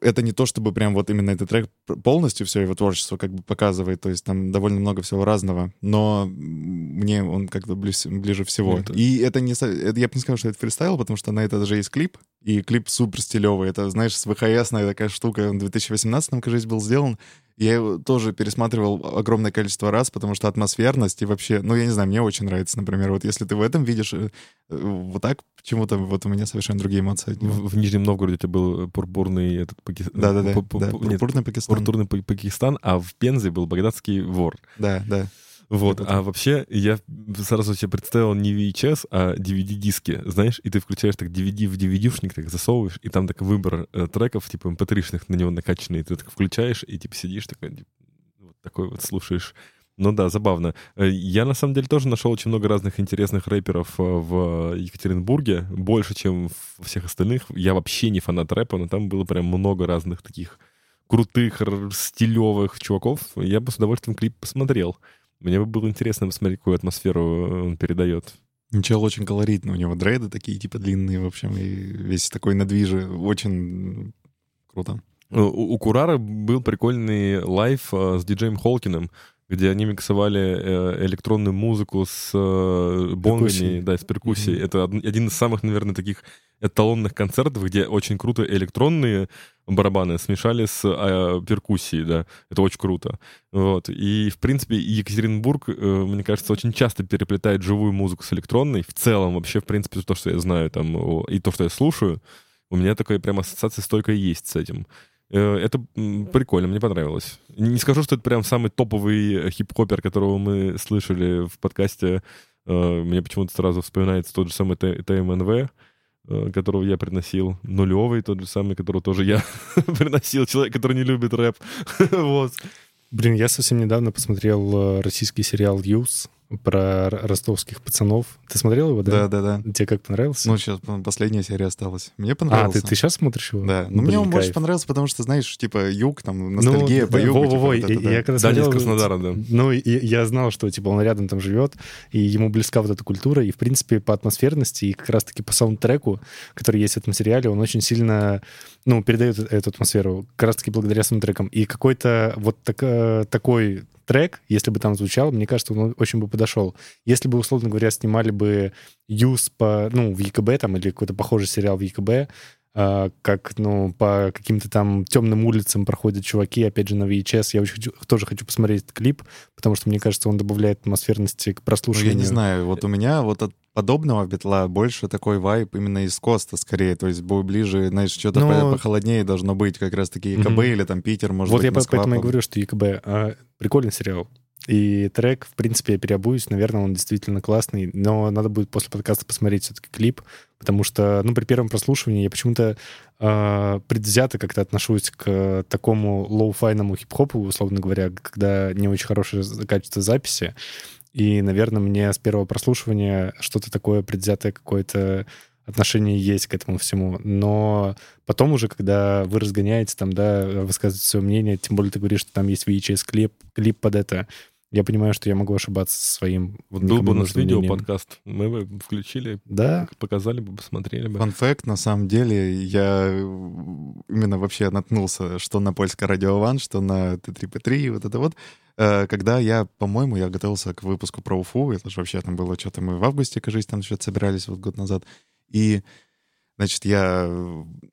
это не то, чтобы прям вот именно этот трек полностью все его творчество как бы показывает, то есть там довольно много всего разного, но мне он как-то близ- ближе всего. Это- И это не... это- я бы не сказал, что это фристайл, потому что на это даже есть клип, и клип супер стилевый. Это, знаешь, с VHS ная такая штука, он в 2018, кажется, был сделан. Я его тоже пересматривал огромное количество раз, потому что атмосферность и вообще, ну, я не знаю, мне очень нравится, например, вот если ты в этом видишь э, э, вот так, почему-то вот у меня совершенно другие эмоции. В, в Нижнем Новгороде тебя был пурпурный этот Паки- Да-да-да, пу- пу- да, пу- нет, пурпурный Пакистан. пурпурный Па- Пакистан, а в Пензе был багдадский вор. Да, да. Вот, а вообще я сразу себе представил не VHS, а DVD-диски, знаешь, и ты включаешь так DVD в DVD-шник, так засовываешь, и там так выбор э, треков, типа mp3-шных на него накачанные, ты так включаешь, и типа сидишь такой, типа, вот такой вот слушаешь. Ну да, забавно. Э, Я на самом деле тоже нашел очень много разных интересных рэперов э, в Екатеринбурге, больше, чем во всех остальных. Я вообще не фанат рэпа, но там было прям много разных таких крутых, стилевых чуваков. Я бы с удовольствием клип посмотрел. Мне бы было интересно посмотреть, какую атмосферу э, он передает. Чел очень колоритный, у него дрейды такие, типа, длинные, в общем, и весь такой на движе. Очень круто. Э, У, у Курара был прикольный лайв э, с диджеем Холкиным, где они миксовали э, электронную музыку с э, бонгами, Перкуссией. да, с перкуссией. Мгм. Это од- один из самых, наверное, таких эталонных концертов, где очень круто электронные барабаны смешали с э, перкуссией, да. Это очень круто. Вот. И, в принципе, Екатеринбург, э, мне кажется, очень часто переплетает живую музыку с электронной. В целом, вообще, в принципе, то, что я знаю там, и то, что я слушаю, у меня такая прям ассоциация стойкая есть с этим. Э, Это прикольно, мне понравилось. Не скажу, что это прям самый топовый э, хип-хопер, которого мы слышали в подкасте. Э, Мне почему-то сразу вспоминается тот же самый ТМНВ, которого я приносил. Нулевый, тот же самый, которого тоже я <laughs> приносил. Человек, который не любит рэп. <laughs> Вот. Блин, я совсем недавно посмотрел российский сериал «Юз» про ростовских пацанов. Ты смотрел его, да? Да-да-да. Тебе как понравился? Ну, сейчас последняя серия осталась. Мне а, понравился. ты, ты сейчас смотришь его? Да, но мне он больше кайф. понравился, потому что, знаешь, типа, юг, там, Ну, ностальгия по да, югу. типа, во-во-во, вот и- это, да. я когда Да, не из смотрел, Краснодара, да. Ну, и я знал, что типа он рядом там живет, и ему близка вот эта культура, и в принципе по атмосферности и как раз-таки по саундтреку, который есть в этом сериале, он очень сильно, ну, передает эту атмосферу, как раз-таки благодаря саундтрекам. И какой-то вот так- э, такой трек, если бы там звучал, мне кажется, он очень бы подошел. Если бы, условно говоря, снимали бы Юз по, ну, в ЕКБ там, или какой-то похожий сериал в ЕКБ, а, как, ну, по каким-то там темным улицам проходят чуваки, опять же, на VHS. Я очень хочу, тоже хочу посмотреть этот клип, потому что, мне кажется, он добавляет атмосферности к Ну, прослушиванию. я не знаю, вот у меня вот от подобного битла больше такой вайп именно из Коста скорее, то есть бо- ближе, знаешь, что-то Но- по- похолоднее должно быть, как раз-таки ЕКБ Мгм. или там Питер, может вот быть, я по- Москва. поэтому и говорю, что ЕКБ а, прикольный сериал. И трек, в принципе, я переобуюсь, наверное, он действительно классный, но надо будет после подкаста посмотреть все-таки клип, потому что, ну, при первом прослушивании я почему-то а, предвзято как-то отношусь к такому лоу-файному хип-хопу, условно говоря, когда не очень хорошее качество записи, и, наверное, мне с первого прослушивания что-то такое предвзятое какое-то отношение есть к этому всему. Но потом уже, когда вы разгоняете, там, да, высказываете свое мнение, тем более ты говоришь, что там есть VHS-клип клип под это, я понимаю, что я могу ошибаться со своим Вот был бы нужным мнением. видео-подкаст, мы бы включили, Да, показали бы, посмотрели бы. Фан-факт, на самом деле, я именно вообще наткнулся, что на польское радио Ван, что на Т3П3, вот это вот. Э, Когда я, по-моему, я готовился к выпуску про Уфу, это же вообще там было что-то мы в августе, кажется, там что-то собирались вот год назад. И, значит, я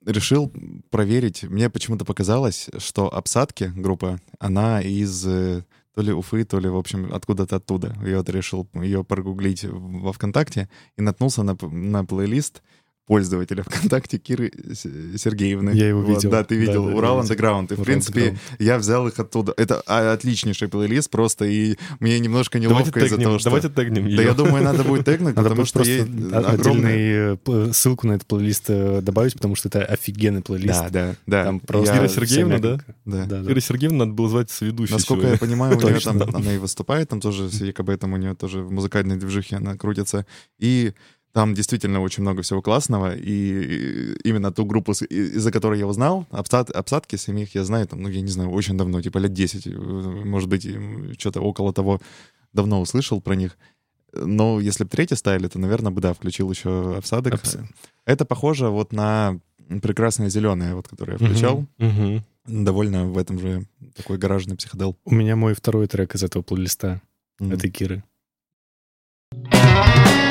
решил проверить. Мне почему-то показалось, что Обсадки, группа, она из э, то ли Уфы, то ли, в общем, откуда-то оттуда. Я вот решил ее прогуглить во ВКонтакте и наткнулся на, на плейлист пользователя ВКонтакте Киры Сергеевны. Я его Вот, видел. Да, ты видел. Да, да, Урал. Underground. И, в Урал принципе, Underground. я взял их оттуда. Это отличнейший плейлист просто, и мне немножко неловко из-за того, что... давайте тегнем Да ее. я думаю, надо будет тегнуть, <laughs> надо потому будет что просто ей о- огромное... отдельный, э, ссылку на этот плейлист э, добавить, потому что это офигенный плейлист. Да, да, да. Там просто Ира Я- вся Сергеевна, да? да. Да, да. Ира Сергеевна надо было звать с ведущей Насколько я понимаю, <laughs> у нее там, она и выступает, там тоже, якобы там у нее тоже в музыкальной движухе она крутится. И там действительно очень много всего классного, и именно ту группу, из-за которой я узнал, обсад, обсадки самих я знаю, там, ну, я не знаю, очень давно, типа лет 10, э, может быть, что-то около того, давно услышал про них. Но если бы третий ставили, то, наверное, бы, да, включил еще обсадок. Абс- Это похоже вот на прекрасное зеленое, вот, которое я включал. Мгм. Довольно в этом же такой гаражный психодел. У меня мой второй трек из этого плейлиста. Мгм. Это Киры. Я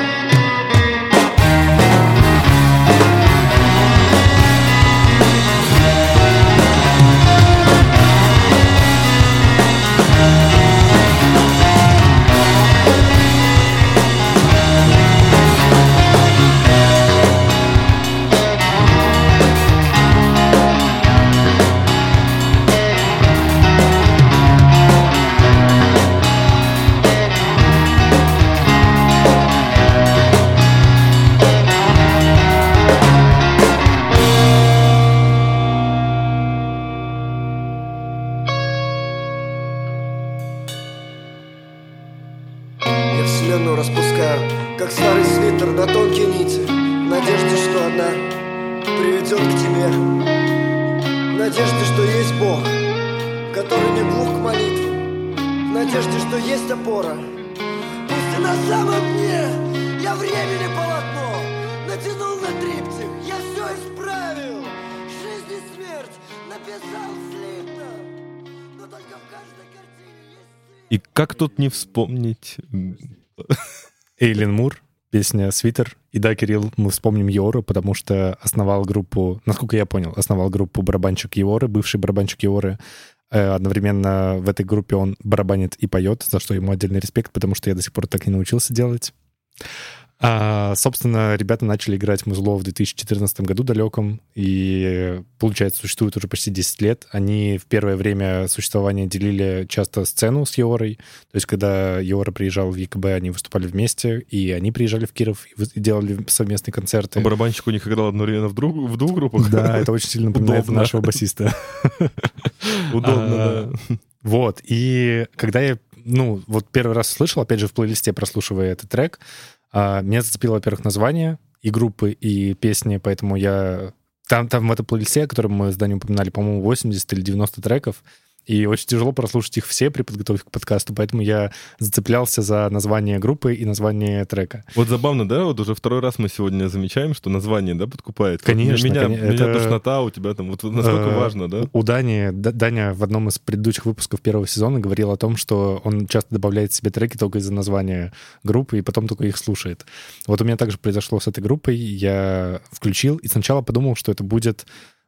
опора Пусть на самом дне я времени полотно Натянул на триптих, я все исправил. Жизнь и смерть написал слитно. Но только в каждой картине есть И как тут не вспомнить... Эйлин Мур, песня «Свитер». И да, Кирилл, мы вспомним Йору, потому что основал группу, насколько я понял, основал группу барабанщик Йоры, бывший барабанщик Йоры. Э, Одновременно в этой группе он барабанит и поет, за что ему отдельный респект, потому что я до сих пор так не научился делать. А, собственно, ребята начали играть музло в 2014 году далеком, и, получается, существует уже почти 10 лет. Они в первое время существования делили часто сцену с Йорой, то есть, когда Йора приезжал в ЕКБ, они выступали вместе, и они приезжали в Киров и делали совместные концерты. А барабанщик у них играл одновременно в, друг- в двух группах? Да, это очень сильно напоминает нашего басиста. <laughs> Удобно, А, да. Вот, и когда я, ну, вот первый раз слышал, опять же, в плейлисте, прослушивая этот трек, меня зацепило, во-первых, название и группы, и песни, поэтому я... Там, там в этом плейлисте, о котором мы с Даней упоминали, по-моему, 80 или 90 треков, и очень тяжело прослушать их все при подготовке к подкасту, поэтому я зацеплялся за название группы и название трека. Вот забавно, да, вот уже второй раз мы сегодня замечаем, что название, да, подкупает. Вот Конечно, Меня, коне- меня это- тошнота, у тебя там, вот насколько Э, важно, да? У Дани, Даня в одном из предыдущих выпусков первого сезона говорил о том, что он часто добавляет себе треки только из-за названия группы, и потом только их слушает. Вот у меня также произошло с этой группой. Я включил и сначала подумал, что это будет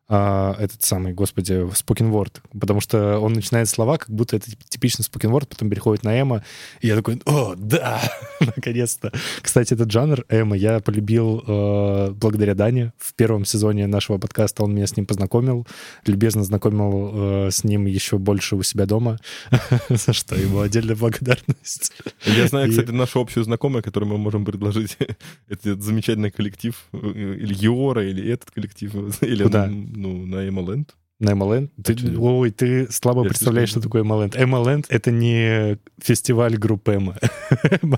а, этот самый, господи, spoken word, потому что он начинает слова, как будто это типичный spoken word, потом переходит на эмо, и я такой, о, да, <laughs> наконец-то. Кстати, этот жанр эмо я полюбил э, благодаря Дане. В первом сезоне нашего подкаста он меня с ним познакомил, любезно знакомил э, с ним еще больше у себя дома, <laughs> за что ему отдельная благодарность. Я знаю, кстати, нашу общую знакомую, которой мы можем предложить <laughs> этот замечательный коллектив, э, или Йора, или этот коллектив, или Куда? ну, на Эмоленд. На MLN? Ты, ой, ты слабо Я представляешь, что такое MLN. MLN — это не фестиваль группы Эма. <laughs>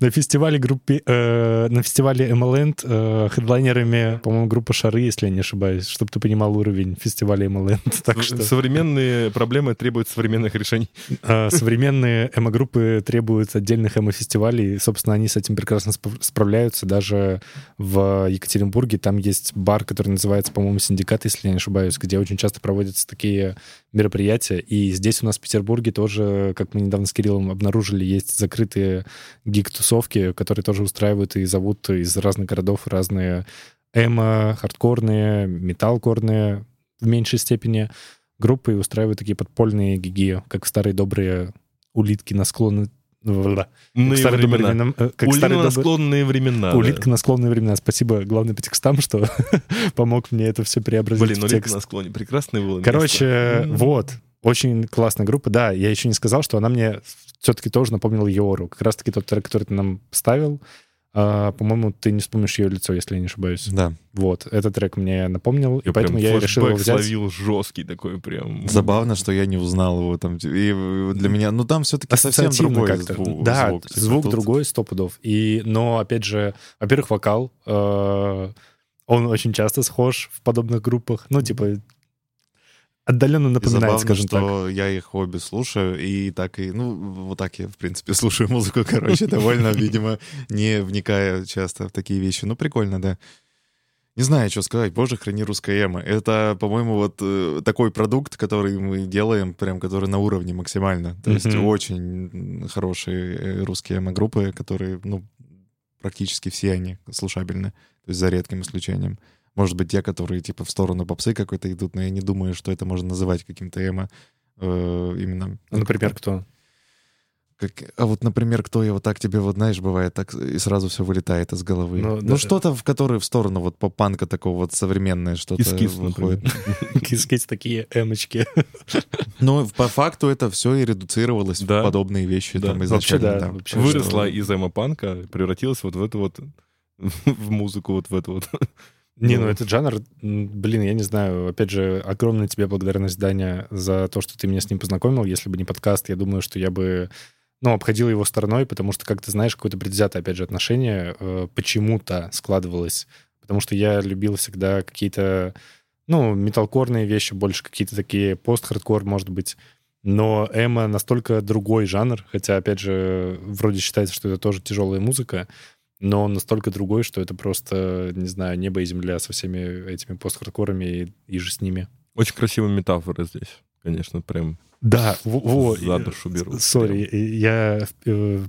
На фестивале группе... э, На фестивале MLN э, хедлайнерами, по-моему, группа Шары, если я не ошибаюсь, чтобы ты понимал уровень фестиваля MLN. <laughs> Так что Современные проблемы требуют современных решений. э, современные эмо-группы требуют отдельных эмо-фестивалей. И, Собственно, они с этим прекрасно спов- справляются. Даже в Екатеринбурге там есть бар, который называется, по-моему, «Синдикат», если я не ошибаюсь, где очень часто проводятся такие мероприятия. И здесь у нас в Петербурге тоже, как мы недавно с Кириллом обнаружили, есть закрытые гиг-тусовки, которые тоже устраивают и зовут из разных городов разные эмо, хардкорные, металкорные в меньшей степени группы и устраивают такие подпольные гиги, как старые добрые улитки на склоны... Старые времена. как старые на склонные времена. Улитка на склонные времена. Спасибо, главное, по текстам, что <laughs> помог мне это все преобразить Блин, улитка на склоне. Прекрасное было. Короче, вот. Очень классная группа. Да, я еще не сказал, что она мне все-таки тоже напомнила Йору. Как раз-таки тот трек, который ты нам ставил. А, по-моему, ты не вспомнишь ее лицо, если я не ошибаюсь. Да. Вот, этот трек мне напомнил, и Я поэтому прям я и решил его взять. словил жесткий такой прям. Забавно, что я не узнал его там. И для меня, ну там все-таки совсем другой как-то. зву- Да, звук. звук, Типа тут- другой, сто пудов. И, но, опять же, во-первых, вокал, э, он очень часто схож в подобных группах. Ну, типа, отдаленно напоминает, забавно, скажем так. что я их обе слушаю, и так и, ну, вот так я, в принципе, <laughs> слушаю музыку, короче, довольно, <laughs> видимо, не вникая часто в такие вещи. Ну, прикольно, да. Не знаю, что сказать. Боже, храни русское эмо. Это, по-моему, вот э, такой продукт, который мы делаем, прям который на уровне максимально. То есть Мгм. очень хорошие э, русские эмо-группы, которые, ну, практически все они слушабельны. То есть за редким исключением. Может быть, те, которые типа в сторону попсы какой-то идут, но я не думаю, что это можно называть каким-то эмо. э, именно. Ну, например, кто? Как, а вот, например, кто я вот так тебе, вот знаешь, бывает, так и сразу все вылетает из головы. Ну, Ну, да. что-то, в которое в сторону вот поп-панка такого вот современное что-то Кис-кис, выходит. <laughs> Кис-кис такие эмочки. Но по факту это все и редуцировалось Да. в подобные вещи Да. там Вообще, изначально. да, да. вообще. Выросла Что- из эмо-панка, превратилась вот в эту вот <laughs> в музыку вот в эту вот. Не, ну Ну. этот жанр, блин, я не знаю. Опять же, огромная тебе благодарность, Даня, за то, что ты меня с ним познакомил. Если бы не подкаст, я думаю, что я бы, ну, обходил его стороной, потому что, как ты знаешь, какое-то предвзятое, опять же, отношение э, почему-то складывалось. Потому что я любил всегда какие-то, ну, металкорные вещи, больше какие-то такие пост-хардкор, может быть. Но эмо настолько другой жанр, хотя, опять же, вроде считается, что это тоже тяжелая музыка, но он настолько другой, что это просто, не знаю, небо и земля со всеми этими пост-хардкорами и, и же с ними. Очень красивая метафора здесь, конечно, прям Да, во, за душу беру. Sorry, я э,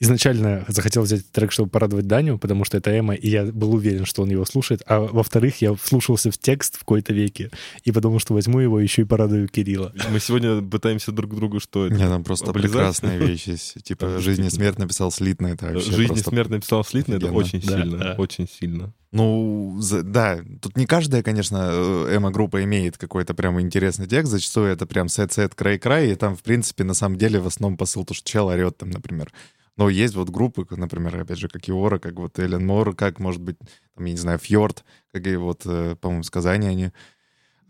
изначально захотел взять трек, чтобы порадовать Даню, потому что это эмо, и я был уверен, что он его слушает. А во-вторых, я вслушался в текст в какой-то веке и подумал, что возьму его еще и порадую Кирилла. <laughs> Мы сегодня пытаемся друг другу что это? Не, там просто облизать? прекрасная вещь есть. <laughs> Типа «Жизнь и смерть» написал Слитно. Это вообще Жизнь и смерть написал Слитный, это очень Да, сильно, да. очень сильно. Ну, да, тут не каждая, конечно, э, эмо-группа имеет какой-то прям интересный текст. Зачастую это прям sad-sad, cry-cry, и там, в принципе, на самом деле в основном посыл, то, что чел орет там, например. Но есть вот группы, например, опять же, как Иора, как вот Эллен Мор, как, может быть, там, я не знаю, Фьорд, как и вот, э, по-моему, с Казани они.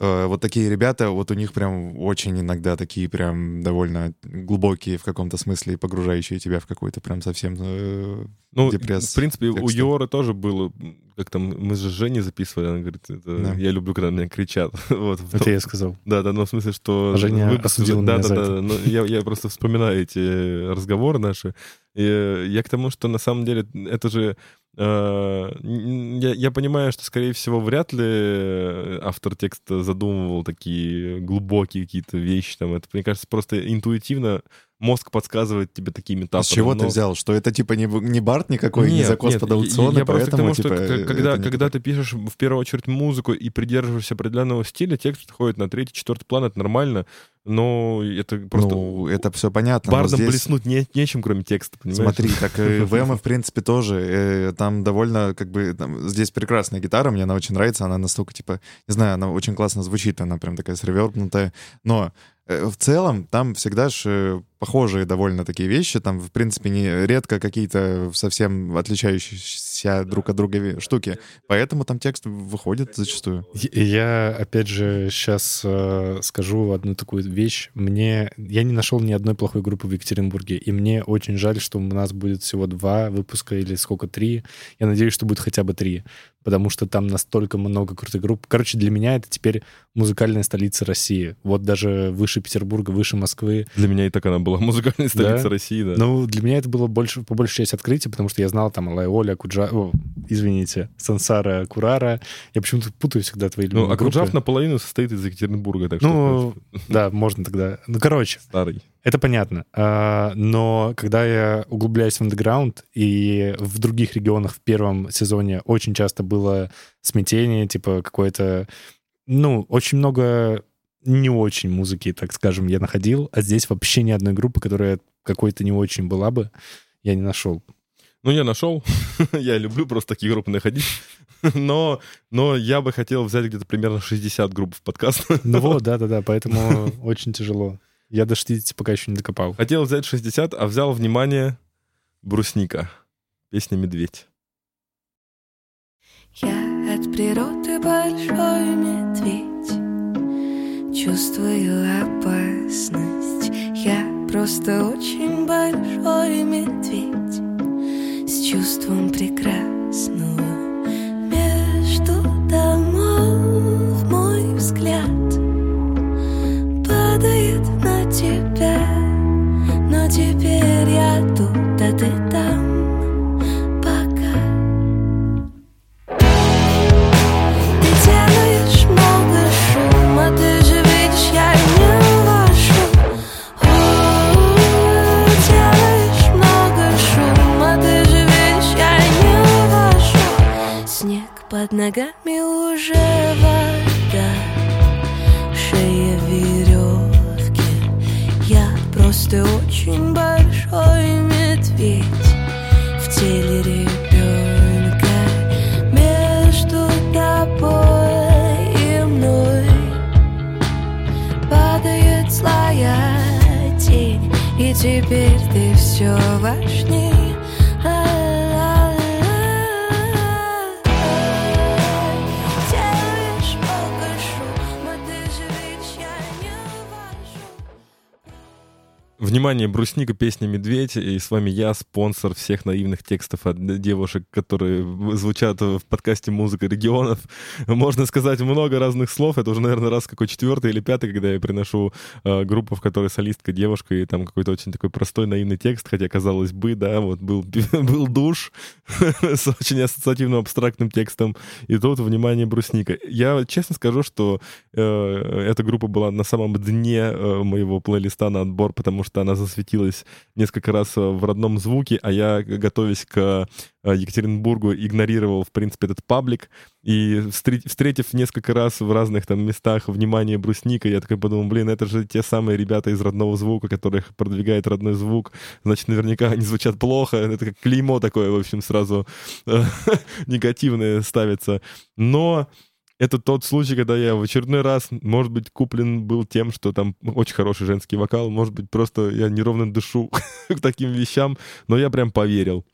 Э, Вот такие ребята, вот у них прям очень иногда такие прям довольно глубокие в каком-то смысле и погружающие тебя в какой-то прям совсем э, Ну, депресс в принципе, у текста. Йоры тоже было, как там, мы же с Женей записывали, она говорит, это, Да. я люблю, когда меня кричат. <laughs> вот, в Это том- я сказал. Да, да, но в смысле, что... Женя выпуск осудил уже- меня да, за да, это. да, но я, я просто вспоминаю эти разговоры наши. И э, я к тому, что на самом деле это же... э, я, я понимаю, что, скорее всего, вряд ли э, автор текста задумывал такие глубокие какие-то вещи. Там. Это, мне кажется, просто интуитивно мозг подсказывает тебе такие метафоры. А с чего ты но- взял? Что это типа не, не Барт никакой, не нет, закос нет, под я- аукционы, я просто к поэтому тому, что типа, к- э, когда, это не когда ты пишешь в первую очередь музыку и придерживаешься определенного стиля, текст отходит на третий, четвертый план, это нормально, но это просто... Ну, это все понятно. но Бардом здесь- блеснуть не, нечем, кроме текста, понимаешь? Смотри, так и в Эмо, в принципе, тоже. э, Там довольно, как бы, там, здесь прекрасная гитара, мне она очень нравится, она настолько, типа, не знаю, она очень классно звучит, она прям такая сревербнутая, но в целом там всегда же похожие довольно такие вещи. Там, в принципе, не редко какие-то совсем отличающиеся друг от друга штуки. Поэтому там текст выходит зачастую. Я- опять же, сейчас скажу одну такую вещь. Мне... Я не нашел ни одной плохой группы в Екатеринбурге, и мне очень жаль, что у нас будет всего два выпуска или сколько, три. Я надеюсь, что будет хотя бы три, потому что там настолько много крутых групп. Короче, для меня это теперь музыкальная столица России. Вот даже выше Петербурга, выше Москвы. Для меня и так она была музыкальной столицей Да? России, да. Ну, для меня это было больше, по большей части открытие, потому что я знал там Лайоля, Куджа... О, извините, Сансара, Курара. Я почему-то путаю всегда твои Ну, любимые а Куджав наполовину состоит из Екатеринбурга, так что Ну, да, можно тогда. Ну, короче, старый. Это понятно. А, но когда я углубляюсь в андеграунд, и в других регионах в первом сезоне очень часто было смятение, типа какое-то... Ну, очень много не очень музыки, так скажем, я находил, а здесь вообще ни одной группы, которая какой-то не очень была бы, я не нашел. Ну, я нашел. <laughs> я люблю просто такие группы находить. <laughs> но, но я бы хотел взять где-то примерно 60 групп в подкаст. Ну вот, <laughs> да-да-да, поэтому очень тяжело. Я до 60 пока еще не докопал. Хотел взять 60, а взял внимание брусника. Песня «Медведь». Я от природы большой медведь Чувствую опасность Я просто очень большой медведь С чувством прекрасного Между домов мой взгляд ты там Пока Ты делаешь много шума, ты же видишь, я не вожу. О, Делаешь много шума, ты же видишь, я не вожу. Снег под ногами уже вода, шея веревки. Я просто очень теперь ты все важней. Внимание, брусника, песня «Медведь», и с вами я, спонсор всех наивных текстов от девушек, которые звучат в подкасте «Музыка регионов». Можно сказать много разных слов, это уже, наверное, раз какой четвертый или пятый, когда я приношу э, группу, в которой солистка девушка, и там какой-то очень такой простой наивный текст, хотя, казалось бы, да, вот был, <laughs> был душ с очень ассоциативным абстрактным текстом, и тут, внимание, брусника. Я честно скажу, что э, эта группа была на самом дне э, моего плейлиста на отбор, потому что она засветилась несколько раз э, в родном звуке, а я, готовясь к э, Екатеринбургу, игнорировал, в принципе, этот паблик, и встре- встретив несколько раз в разных там местах внимание брусника, я такой подумал, блин, это же те самые ребята из родного звука, которых продвигает родной звук, значит, наверняка они звучат плохо, это как клеймо такое, в общем, сразу э, <laughs> негативное ставится. Но это тот случай, когда я в очередной раз, может быть, куплен был тем, что там очень хороший женский вокал, может быть, просто я неровно дышу <laughs> к таким вещам, но я прям поверил.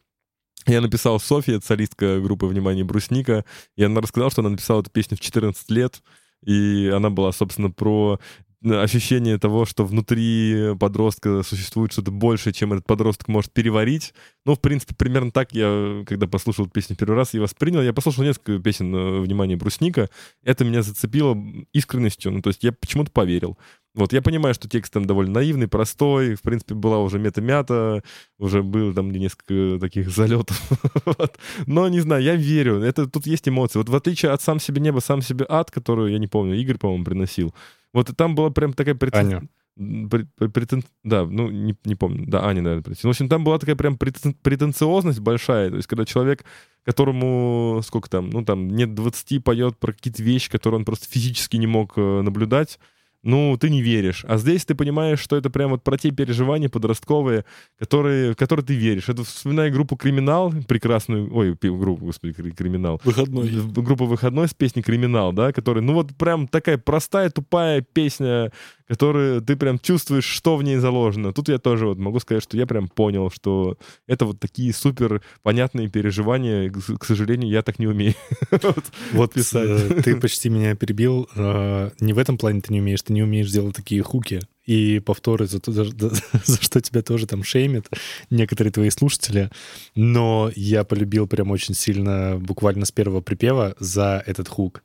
Я написал Софье, солистка группы «Внимание Брусника», и она рассказала, что она написала эту песню в 14 лет, и она была, собственно, про ощущение того, что внутри подростка существует что-то большее, чем этот подросток может переварить. Ну, в принципе, примерно так я, когда послушал эту песню первый раз, и воспринял. Я послушал несколько песен э, «Внимание Брусника». Это меня зацепило искренностью, ну, то есть я почему-то поверил. Вот, я понимаю, что текст там довольно наивный, простой, в принципе, была уже мета-мята, уже было там несколько таких залетов, <laughs> вот. но, не знаю, я верю, это тут есть эмоции. Вот в отличие от «Сам себе небо, сам себе ад», которую, я не помню, Игорь, по-моему, приносил, вот и там была прям такая... Претен... Аня. Пре- пре- претен- Да, ну, не, не помню. Да, Аня, наверное, приносила. В общем, там была такая прям претен- претенциозность большая. То есть, когда человек, которому, сколько там, ну, там, нет 20, поет про какие-то вещи, которые он просто физически не мог э, наблюдать, ну, ты не веришь. А здесь ты понимаешь, что это прям вот про те переживания подростковые, которые, в которые ты веришь. Это вспоминай группу «Криминал», прекрасную, ой, группу, господи, «Кри- «Криминал». Выходной. В- Группа «Выходной» с песней «Криминал», да, который, ну вот прям такая простая, тупая песня, которую ты прям чувствуешь, что в ней заложено. Тут я тоже вот могу сказать, что я прям понял, что это вот такие супер понятные переживания. К сожалению, я так не умею. <laughs> Вот. Вот писать. э, ты почти меня перебил. Э, Не в этом плане ты не умеешь, ты не умеешь делать такие хуки и повторы, за, то- за- за- <laughs> за что тебя тоже там шеймят некоторые твои слушатели. Но я полюбил прям очень сильно, буквально с первого припева, за этот хук.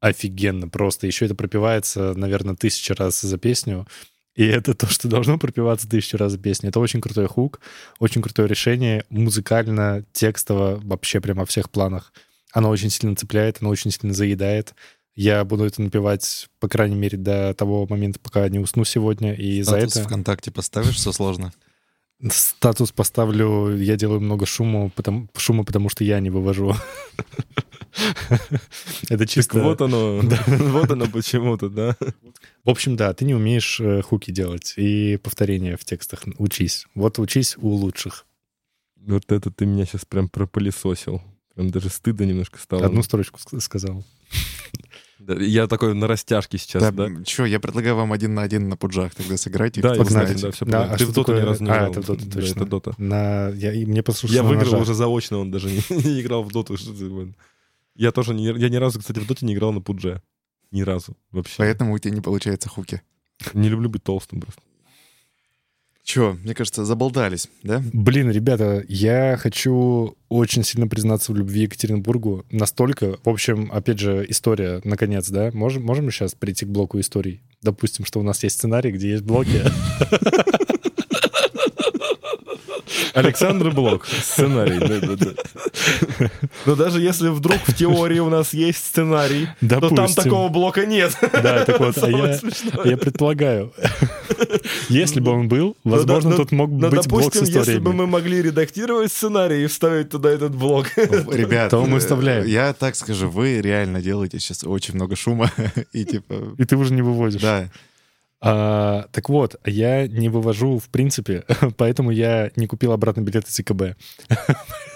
Офигенно просто. Еще это пропивается, наверное, тысячу раз за песню. И это то, что должно пропиваться тысячу раз за песню. Это очень крутой хук, очень крутое решение, музыкально, текстово, вообще прямо во всех планах. Оно очень сильно цепляет, оно очень сильно заедает. Я буду это напевать, по крайней мере, до того момента, пока не усну сегодня. И за Статус это ВКонтакте поставишь, все сложно. статус поставлю, я делаю много шума, потому, шума, потому что я не вывожу. Это Так чисто... вот оно, <laughs> вот оно почему-то, да. В общем, да, ты не умеешь э, хуки делать и повторения в текстах. Учись. Вот учись у лучших. Вот это ты меня сейчас прям пропылесосил. Прям даже стыдно немножко стало. Одну строчку ск- сказал. Да, Я такой на растяжке сейчас, да? Че, я предлагаю вам один на один на пуджах тогда сыграйте. Да, я знаю, да, все Да, а Ты в доту ни разу не а, играл. это в доту, Да, точно. это дота. На... Я... и Мне послушал Я выиграл уже заочно, он даже <laughs> не, не играл в доту. Я тоже не, я ни разу, кстати, в доте не играл на пудже. Ни разу вообще. Поэтому у тебя не получается хуки. Не люблю быть толстым просто. Че, мне кажется, заболтались, да? Блин, ребята, я хочу очень сильно признаться в любви к Екатеринбургу. Настолько, в общем, опять же, история, наконец, да? Можем, можем сейчас прийти к блоку историй? Допустим, что у нас есть сценарий, где есть блоки. <laughs> Александр Блок, сценарий. да, да, да. Но даже если вдруг в теории у нас есть сценарий, то там такого блока нет. Да, так вот, а я, предполагаю, если бы он был, возможно, Ну, тут мог Ну, быть блок с допустим, если бы мы могли редактировать сценарий и вставить туда этот блок. Ребят, То мы э, вставляем. Я так скажу, вы реально делаете сейчас очень много шума. <laughs> И типа, И ты уже не выводишь. да. А, так вот, я не вывожу в принципе, <laughs> поэтому я не купил обратно билет из ИКБ.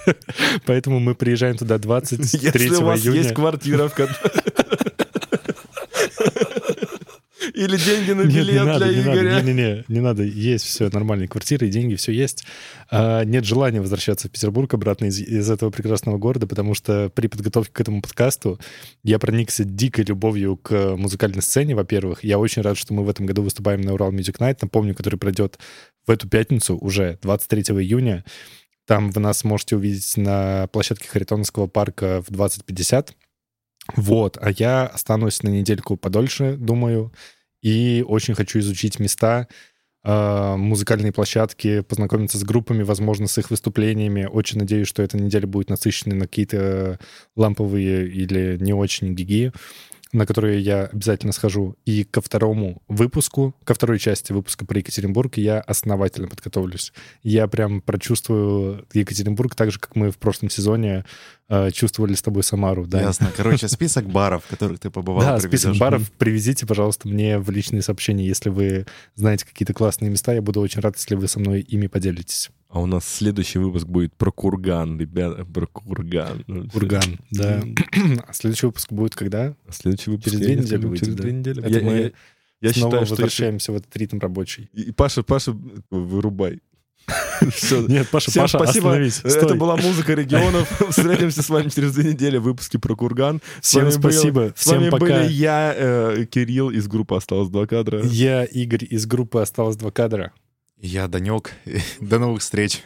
<laughs> Поэтому мы приезжаем туда 23 Если у вас июня. есть квартира, в которой... <laughs> Или деньги на Нет, не билет надо, для не Игоря. не-не-не, не надо, есть все, нормальные квартиры, деньги, все есть. А, нет желания возвращаться в Петербург обратно из, из этого прекрасного города, потому что при подготовке к этому подкасту я проникся дикой любовью к музыкальной сцене, во-первых. Я очень рад, что мы в этом году выступаем на Урал Music Night, напомню, который пройдет в эту пятницу уже, 23 июня. Там вы нас можете увидеть на площадке Харитоновского парка в 20.50. Вот, а я останусь на недельку подольше, думаю, и очень хочу изучить места, э, музыкальные площадки, познакомиться с группами, возможно, с их выступлениями. Очень надеюсь, что эта неделя будет насыщенной на какие-то ламповые или не очень гиги, на которые я обязательно схожу. И ко второму выпуску, ко второй части выпуска про Екатеринбург я основательно подготовлюсь. Я прям прочувствую Екатеринбург так же, как мы в прошлом сезоне э, чувствовали с тобой Самару. Да? Ясно. Короче, список баров, в которых ты побывал, Да, приведешь. список баров привезите, пожалуйста, мне в личные сообщения, если вы знаете какие-то классные места. Я буду очень рад, если вы со мной ими поделитесь. А у нас следующий выпуск будет про курган, ребята, про курган. Ну, Курган, да. А следующий выпуск будет когда? Следующий выпуск Через две не недели выйдет, Через да? две недели. Это Я, мы я- я Снова считаю, что если- возвращаемся в этот ритм рабочий. И Паша, Паша, вырубай. <laughs> Нет, Паша, Всем Паша, спасибо. остановись. Это Стой. была музыка регионов. <laughs> Встретимся с вами через две недели в выпуске про Курган. С Всем вами был- спасибо, С вами всем пока. были я, э, Кирилл из группы «Осталось два кадра». Я Игорь из группы «Осталось два кадра». Я Данек. <laughs> До новых встреч.